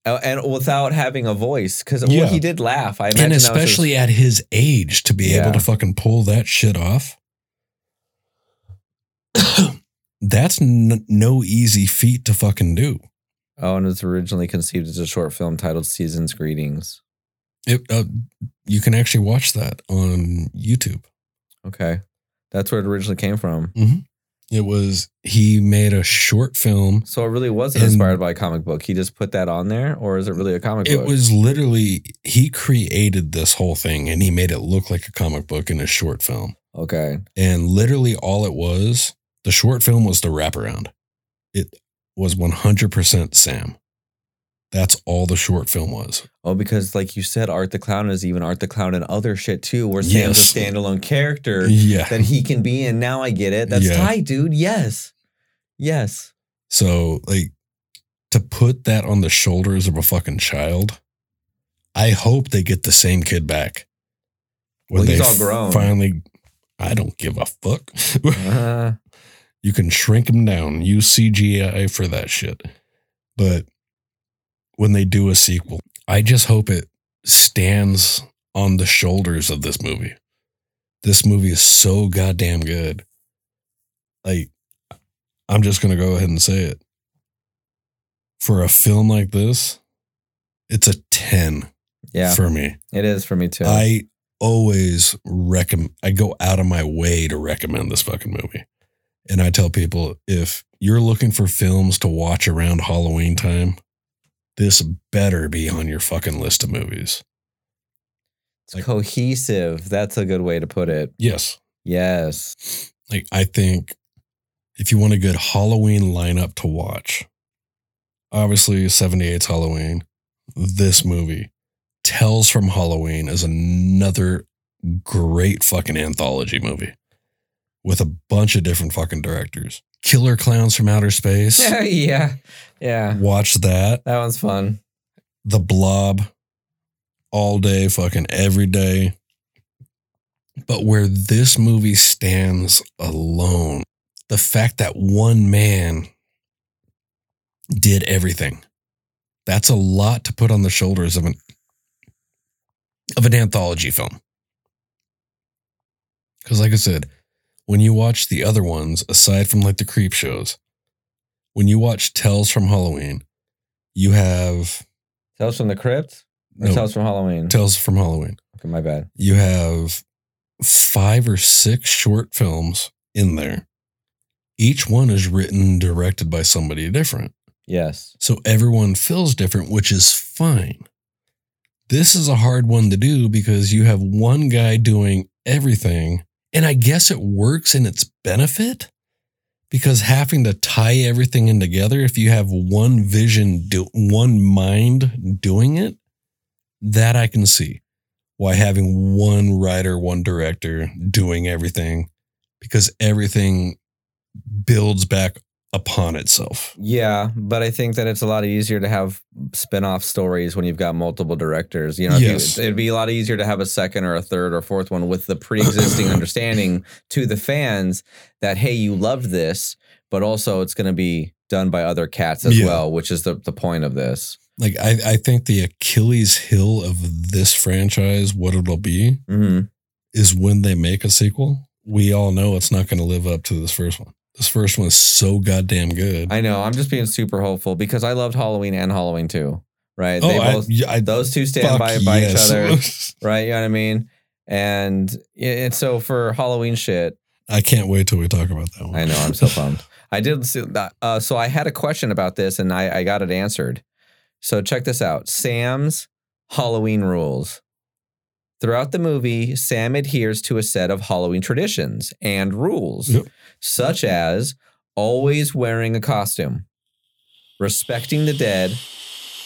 Uh, And without having a voice, because Yeah. well, he did laugh. I and that was his- especially at his age to be Yeah. able to fucking pull that shit off [coughs] that's n- no easy feat to fucking do Oh, and it was originally conceived as a short film titled Season's Greetings. It, uh, you can actually watch that on YouTube. Okay. That's where it originally came from. It was he made a short film. So it really wasn't inspired by a comic book. He just put that on there, or is it really a comic It book? It was literally he created this whole thing and he made it look like a comic book in a short film. okay. And literally all it was, the short film was the wraparound. It was 100% Sam. That's all the short film was. Oh, because like you said, Art the Clown is even Art the Clown and other shit too, where Sam's Yes. a standalone character Yeah. that he can be in. Now I get it. That's Yeah. tight, dude. Yes. Yes. So, like, to put that on the shoulders of a fucking child, I hope they get the same kid back. Well, he's they all grown. Finally, I don't give a fuck. Uh, [laughs] you can shrink him down, use CGI for that shit. But when they do a sequel, I just hope it stands on the shoulders of this movie. This movie is so goddamn good. Like, I'm just going to go ahead and say it. For a film like this, it's a 10 yeah, for me. it is for me too. I always recommend, I go out of my way to recommend this fucking movie. And I tell people if you're looking for films to watch around Halloween time, this better be on your fucking list of movies. it's cohesive. That's a good way to put it. Yes. Yes. Like, I think if you want a good Halloween lineup to watch, obviously 78's Halloween, this movie, Tales from Halloween is another great fucking anthology movie with a bunch of different fucking directors. Killer Clowns from Outer Space. Yeah, [laughs] yeah. Yeah. Watch that. That one's fun. The Blob all day, fucking every day. But where this movie stands alone, the fact that one man did everything, that's a lot to put on the shoulders of an of an anthology film. Because, like I said, when you watch the other ones, aside from like the creep shows, when you watch Tales from Halloween, you have Tales from the Crypt or no, Tales from Halloween? Tales from Halloween. okay, my bad. You have five or six short films in there. Each one is written and directed by somebody different. Yes. So everyone feels different, which is fine. This is a hard one to do because you have one guy doing everything. And I guess it works in its benefit because having to tie everything in together, if you have one vision, do, one mind doing it, that I can see why having one writer, one director doing everything because everything builds back upon itself. Yeah, but I think that it's a lot easier to have spin-off stories when you've got multiple directors. You know, if you- it'd be a lot easier to have a second or a third or fourth one with the pre-existing [coughs] understanding to the fans that hey, you loved this, but also it's going to be done by other cats as Yeah. well, which is the the point of this. Like I, I think the Achilles heel of this franchise, what it'll be, hmm is when they make a sequel. We all know it's not going to live up to this first one. This first one is so goddamn good. I know. I'm just being super hopeful because I loved Halloween and Halloween too. Right? oh, they both yeah, I, those two stand by by each other. [laughs] Right? You know what I mean? And and so for Halloween shit, I can't wait till we talk about that one. I know. I'm so [laughs] bummed. I did see that. Uh, so I had a question about this, and I, I got it answered. So check this out: Sam's Halloween rules. Throughout the movie, Sam adheres to a set of Halloween traditions and rules, Yep. Such as always wearing a costume, respecting the dead,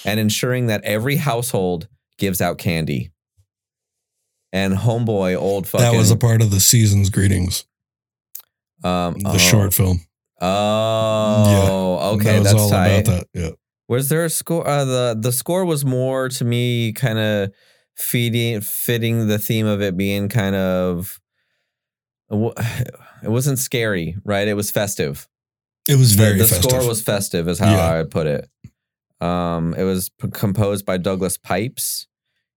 and ensuring that every household gives out candy. And homeboy, old fucking that was a part of the season's greetings, um, the oh. short film. Oh, okay, that that's all tight. about that. Yeah. Was there a score? Uh, the the score was more to me kind of feeding fitting the theme of it being kind of. It wasn't scary, right? It was festive. It was very the festive. score was festive, is how Yeah. I would put it. Um, it was p- composed by Douglas Pipes.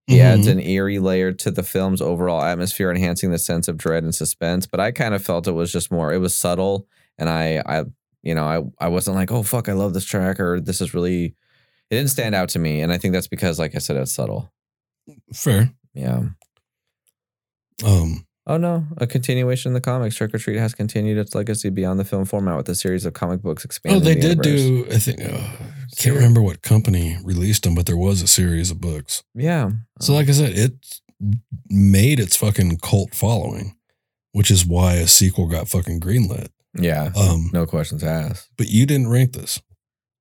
He adds Mhm. an eerie layer to the film's overall atmosphere, enhancing the sense of dread and suspense. But I kind of felt it was just more. It was subtle, and I, I, you know, I, I wasn't like, oh fuck, I love this track, or this is really. It didn't stand out to me, and I think that's because, like I said, it's subtle. Fair. Yeah. Um, Oh no, a continuation in the comics. Trick or Treat has continued its legacy beyond the film format with a series of comic books expanding. oh, they the did universe. do. I think uh, can't remember what company released them, but there was a series of books. Yeah. So, like I said, it made its fucking cult following, which is why a sequel got fucking greenlit. Yeah. Um, No questions asked. but you didn't rank this.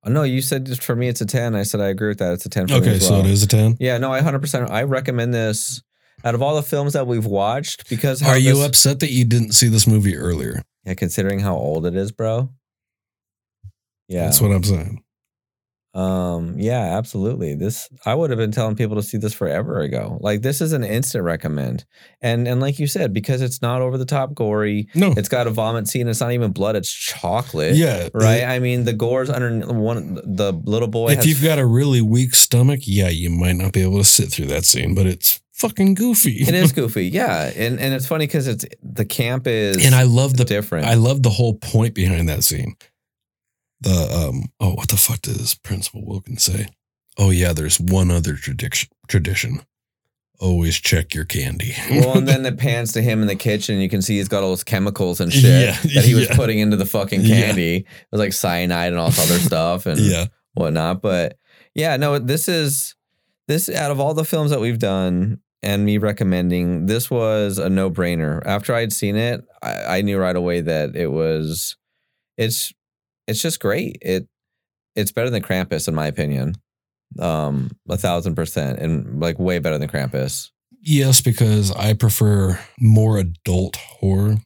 Oh, no, you said just for me it's a 10. I said I agree with that. It's a 10 for me Okay, as so it is a ten. Yeah, no, I 100%. I recommend this out of all the films that we've watched because how Are you this- upset that you didn't see this movie earlier? Yeah, considering how old it is, bro. Yeah. That's what I'm saying. Um, yeah, absolutely. This I would have been telling people to see this forever ago. Like this is an instant recommend. And and like you said, because it's not over the top gory, No, it's got a vomit scene, it's not even blood, it's chocolate. yeah, Right? it- I mean, the gore's under one the little boy if has you've got a really weak stomach, yeah, you might not be able to sit through that scene, but it's fucking goofy. it is [laughs] goofy, yeah. And and it's funny because it's the camp is and I love the different. I love the whole point behind that scene. The um oh what the fuck does Principal Wilkins say? Oh yeah, there's one other tradition tradition. Always check your candy. well, and then [laughs] it pans to him in the kitchen. And you can see he's got all those chemicals and shit Yeah, that he was yeah. putting into the fucking Yeah. candy. It was like cyanide and all this other stuff. And [laughs] yeah. whatnot. But yeah, no, this is this out of all the films that we've done and me recommending, this was a no brainer. After I'd seen it, I, I knew right away that it was it's it's just great. It it's better than Krampus in my opinion. Um, a thousand percent, and like way better than Krampus. Yes, because I prefer more adult horror.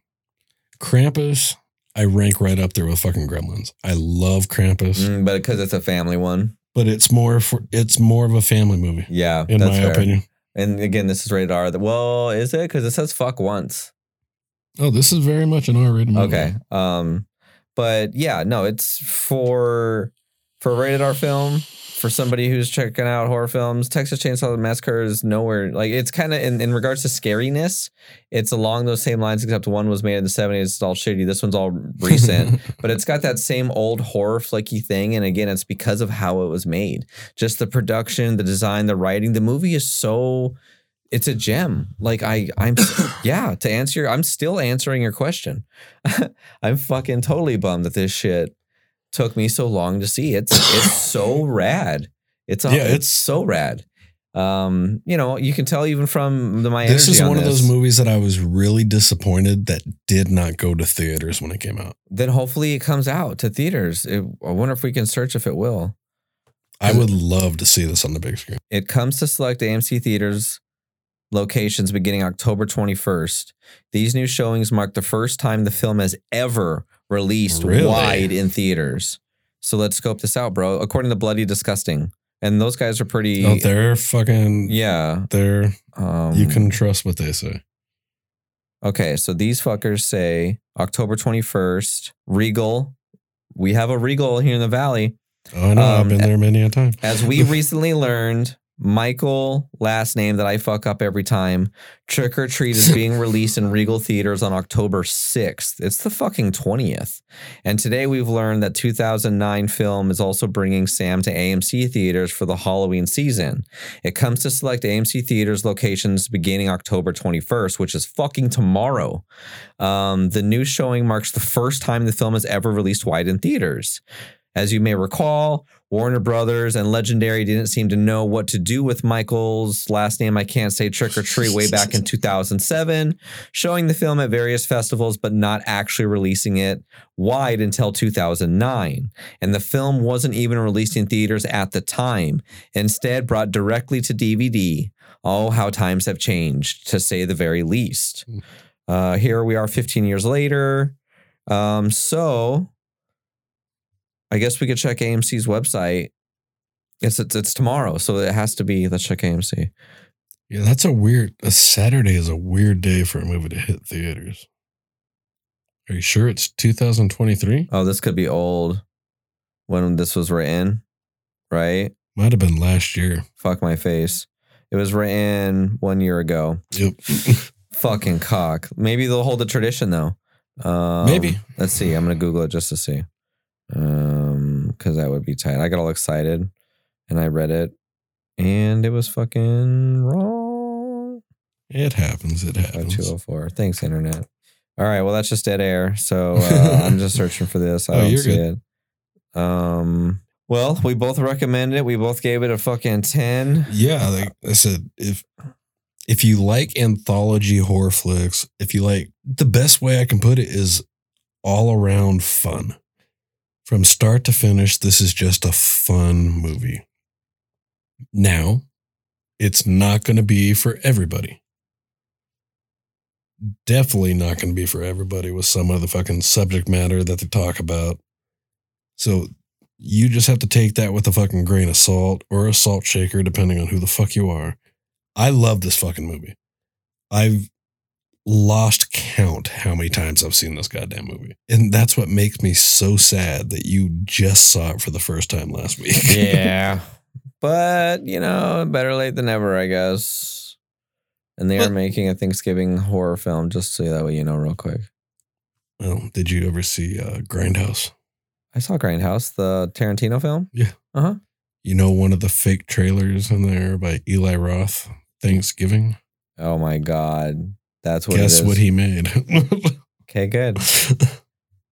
Krampus, I rank right up there with fucking Gremlins. I love Krampus, Mm, but because it's a family one, but it's more for it's more of a family movie, yeah, in that's my fair. opinion. And again, this is rated R. Well, is it? Because it says fuck once. Oh, this is very much an R-rated movie. Okay. Um, but yeah, no, it's for for a rated R film for somebody who's checking out horror films. Texas Chainsaw Massacre is nowhere like it's kind of in, in regards to scariness. It's along those same lines, except one was made in the seventies. It's all shitty. This one's all recent, [laughs] but it's got that same old horror flicky thing. And again, it's because of how it was made. Just the production, the design, the writing. The movie is so. It's a gem. Like I, I'm, [coughs] yeah. To answer your, I'm still answering your question. [laughs] I'm fucking totally bummed that this shit took me so long to see. It's it's [laughs] so rad. It's a, Yeah, it's, it's- so rad. Um, you know, you can tell even from the my This is on one of those movies that I was really disappointed that did not go to theaters when it came out. Then hopefully it comes out to theaters. It, I wonder if we can search if it will. I would love to see this on the big screen. It comes to select AMC theaters locations beginning October 21st. These new showings mark the first time the film has ever released Really? wide in theaters. So let's scope this out, bro. According to Bloody Disgusting. And those guys are pretty Oh, they're fucking. Yeah. They're. Um, You can trust what they say. Okay, so these fuckers say October 21st, Regal. We have a Regal here in the Valley. Oh, I know. I've Um, been there many a time. As we [laughs] recently learned, Michael, last name that I fuck up every time, Trick or Treat is being [laughs] released in Regal theaters on October 6th. It's the fucking 20th. And today we've learned that 2009 film is also bringing Sam to AMC theaters for the Halloween season. It comes to select AMC theaters locations beginning October 21st, which is fucking tomorrow. Um, the new showing marks the first time the film has ever released wide in theaters. As you may recall, Warner Brothers and Legendary didn't seem to know what to do with Michael's last name. I can't say Trick or Treat way back in [laughs] 2007, showing the film at various festivals, but not actually releasing it wide until 2009. And the film wasn't even released in theaters at the time, instead, brought directly to DVD. Oh, how times have changed, to say the very least. Uh, here we are 15 years later. Um, so I guess we could check AMC's website. It's, it's it's tomorrow, so it has to be. Let's check AMC. Yeah, that's a weird. A Saturday is a weird day for a movie to hit theaters. Are you sure it's 2023? Oh, this could be old when this was written, right? Might have been last year. Fuck my face. It was written one year ago. Yep. [laughs] Fucking cock. Maybe they'll hold the tradition though. Um, Maybe. Let's see. I'm gonna Google it just to see. Um, because that would be tight. I got all excited, and I read it. And it was fucking wrong. It happens. It happens. 204. Thanks, internet. All right. Well, that's just dead air. So [laughs] uh, I'm just searching for this. I Oh, don't see good. it. Um. Well, we both recommended it. We both gave it a fucking ten. Yeah, like I said, if if you like anthology horror flicks, if you like the best way I can put it is all around fun. From start to finish, this is just a fun movie. Now, it's not going to be for everybody. Definitely not going to be for everybody with some of the fucking subject matter that they talk about. So you just have to take that with a fucking grain of salt or a salt shaker, depending on who the fuck you are. I love this fucking movie. I've lost count how many times I've seen this goddamn movie. And that's what makes me so sad that you just saw it for the first time last week. Yeah. [laughs] but, you know, better late than never, I guess. And they are making a Thanksgiving horror film, just so that way you know, real quick. well, did you ever see uh, Grindhouse? I saw Grindhouse, the Tarantino film. Yeah. Uh huh. You know, one of the fake trailers in there by Eli Roth, Thanksgiving. Oh my God. That's what Guess is. what he made? [laughs] okay, good.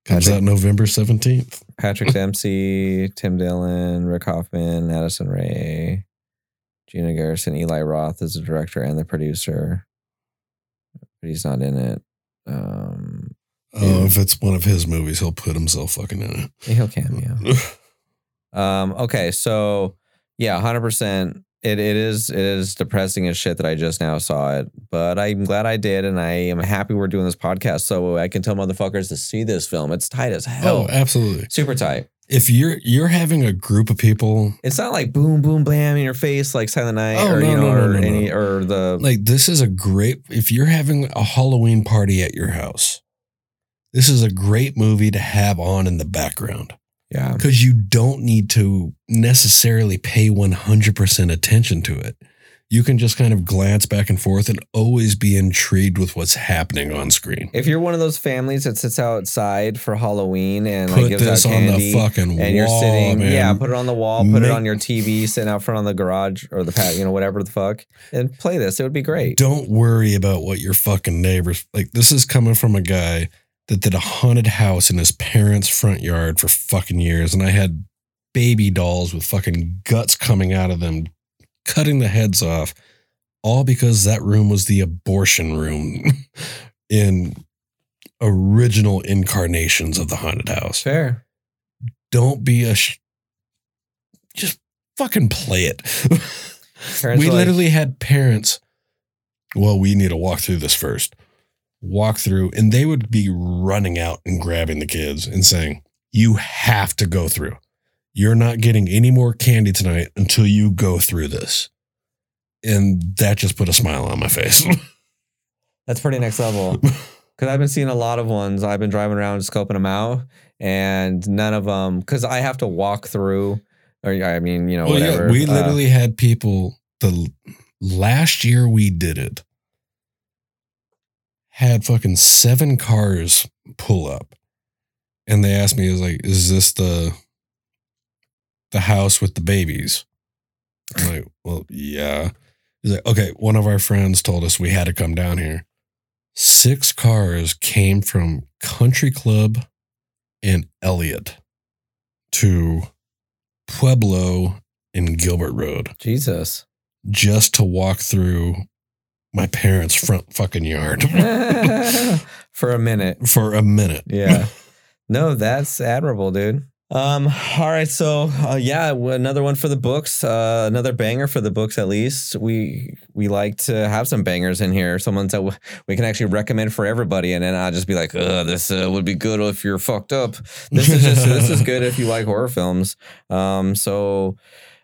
Comes out November 17th. Patrick [laughs] Dempsey, Tim Dillon, Rick Hoffman, Addison Rae, Gina Gershon, Eli Roth is the director and the producer, but he's not in it. Um, Oh, if it's one of his movies, he'll put himself fucking in it. he'll cameo. [laughs] Um, okay, so yeah, hundred percent. It it is it is depressing as shit that I just now saw it, but I'm glad I did, and I am happy we're doing this podcast so I can tell motherfuckers to see this film. It's tight as oh, hell, oh, absolutely. super tight. If you're you're having a group of people It's not like boom boom blam in your face like Silent Night Oh, or no, you know no, no, or any or the like this is a great if you're having a Halloween party at your house. This is a great movie to have on in the background yeah because you don't need to necessarily pay 100% attention to it. You can just kind of glance back and forth and always be intrigued with what's happening on screen. If you're one of those families that sits outside for Halloween and like Put gives this out on the fucking and wall, you're sitting, man. yeah, put it on the wall, put it on your TV, sitting out front on the garage or the pat, you know, whatever the fuck, and play this. It would be great. Don't worry about what your fucking neighbors like. This is coming from a guy that did a haunted house in his parents' front yard for fucking years, and I had baby dolls with fucking guts coming out of them, cutting the heads off, all because that room was the abortion room [laughs] in original incarnations of the haunted house. Fair. Don't be a sh- just fucking play it. [laughs] We are like- literally had parents. Well, we need to walk through this first. Walk through, and they would be running out and grabbing the kids and saying, "You have to go through. You're not getting any more candy tonight until you go through this." And that just put a smile on my face. [laughs] That's pretty next level. [laughs] Because I've been seeing a lot of ones. I've been driving around scoping them out, and none of them. Because I have to walk through, or I mean, you know, well, whatever. yeah, we uh, literally had people the last year we did it had fucking seven cars pull up and they asked me, "Is like, is this the the house with the babies?" I'm like, "Well, yeah." He's like, "Okay." One of our friends told us we had to come down here. Six cars came from Country Club and Elliott to Pueblo and Gilbert Road Jesus. just to walk through my parents' front fucking yard [laughs] [laughs] For a minute. for a minute. Yeah. No, that's admirable, dude. Um, all right, so uh, yeah, another one for the books, uh, another banger for the books at least. We we like to have some bangers in here, someone that w- we can actually recommend for everybody, and then I'll just be like, Ugh, this uh, would be good if you're fucked up. This is just this is [laughs] good if you like horror films. Um, so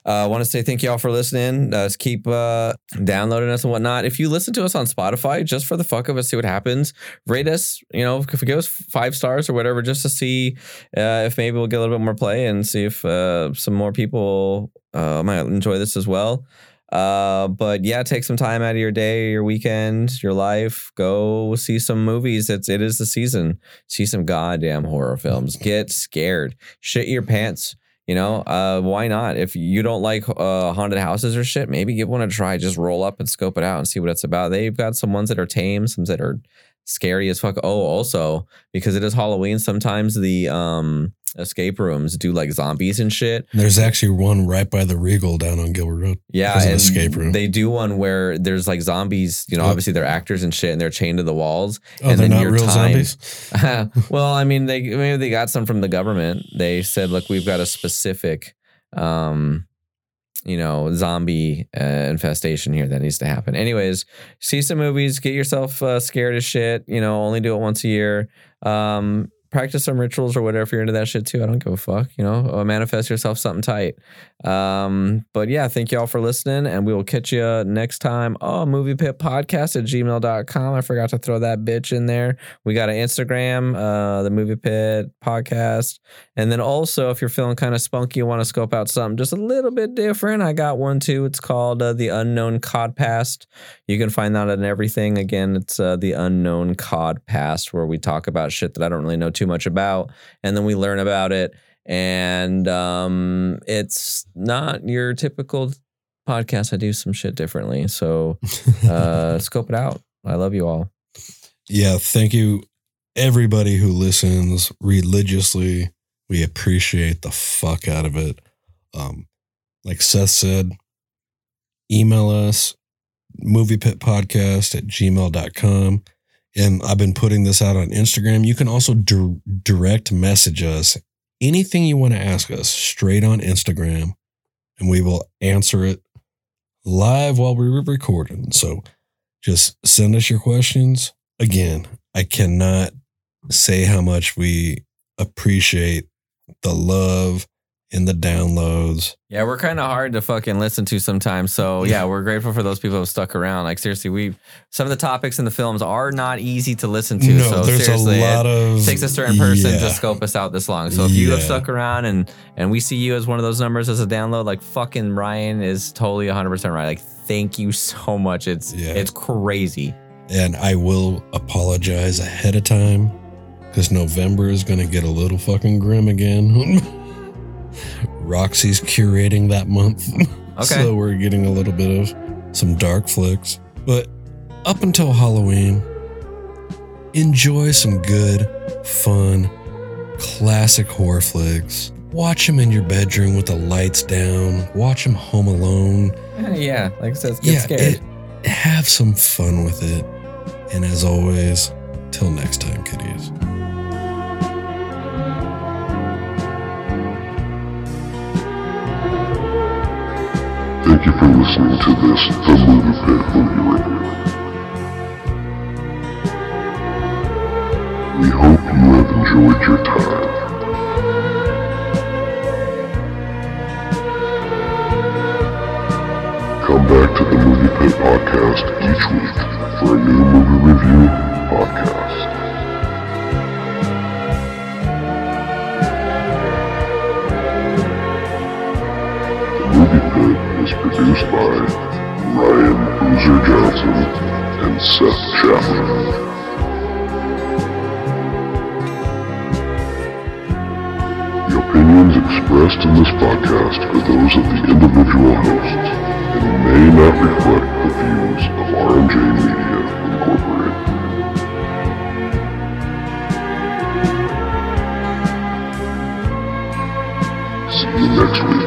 I uh, want to say thank you all for listening. Uh, keep uh, downloading us and whatnot. If you listen to us on Spotify, just for the fuck of it, see what happens. Rate us, you know, if you give us five stars or whatever, just to see uh, if maybe we'll get a little bit more play and see if uh, some more people uh, might enjoy this as well. But yeah, take some time out of your day, your weekend, your life. Go see some movies. It's it is the season. See some goddamn horror films. Get scared. Shit your pants. You know, uh, why not? If you don't like uh, haunted houses or shit, maybe give one a try. Just roll up and scope it out and see what it's about. They've got some ones that are tame, some that are scary as fuck. Oh, also because it is Halloween, sometimes the um escape rooms do like zombies and shit. There's actually one right by the Regal down on Gilbert Road. Yeah, an escape room. They do one where there's like zombies. You know, Yep. obviously they're actors and shit, and they're chained to the walls. Oh, and they're then not your real time- zombies. [laughs] well, I mean, they maybe they got some from the government. They said, look, we've got a specific, um, you know, zombie uh, infestation here that needs to happen. Anyways, see some movies, get yourself uh, scared as shit. You know, only do it once a year. Um, practice some rituals or whatever if you're into that shit too. I don't give a fuck. You know, uh, manifest yourself something tight. Um, but yeah, thank you all for listening, and we will catch you next time. Oh, movie pit podcast at gmail.com. I forgot to throw that bitch in there. We got an Instagram, uh, the movie pit podcast. And then also, if you're feeling kind of spunky, you want to scope out something just a little bit different, I got one too. It's called uh, The Unknown Cod Past. You can find that on everything. Again, it's uh, The Unknown Cod Past, where we talk about shit that I don't really know too much about. And then we learn about it. And um, it's not your typical podcast. I do some shit differently. So uh, [laughs] scope it out. I love you all. yeah, thank you, everybody who listens religiously. We appreciate the fuck out of it. Um, like Seth said, email us moviepitpodcast at gmail.com. And I've been putting this out on Instagram. You can also dir- direct message us anything you want to ask us straight on Instagram, and we will answer it live while we're recording. So just send us your questions. Again, I cannot say how much we appreciate the love and the downloads. Yeah, we're kind of hard to fucking listen to sometimes. So yeah, we're grateful for those people who stuck around. Like seriously, we some of the topics in the films are not easy to listen to. no, so there's seriously, a lot it of takes a certain person yeah. to scope us out this long. So if you have stuck around and and we see you as one of those numbers as a download, like fucking Ryan is totally 100 percent right. Like thank you so much. It's Yeah. it's crazy. and I will apologize ahead of time because November is going to get a little fucking grim again. [laughs] Roxy's curating that month. [laughs] Okay. so we're getting a little bit of some dark flicks. But up until Halloween, enjoy some good, fun, classic horror flicks. Watch them in your bedroom with the lights down. Watch them home alone. [laughs] Yeah, like I said, get scared. it- have some fun with it. And as always, till next time, kiddies. Thank you for listening to this The Movie Pit Movie Review. We hope you have enjoyed your time. Come back to the Movie Pit Podcast each week for a new movie review podcast. Produced by Ryan Boozer Johnson and Seth Chapman. The opinions expressed in this podcast are those of the individual hosts and may not reflect the views of R&J Media Incorporated. See you next week.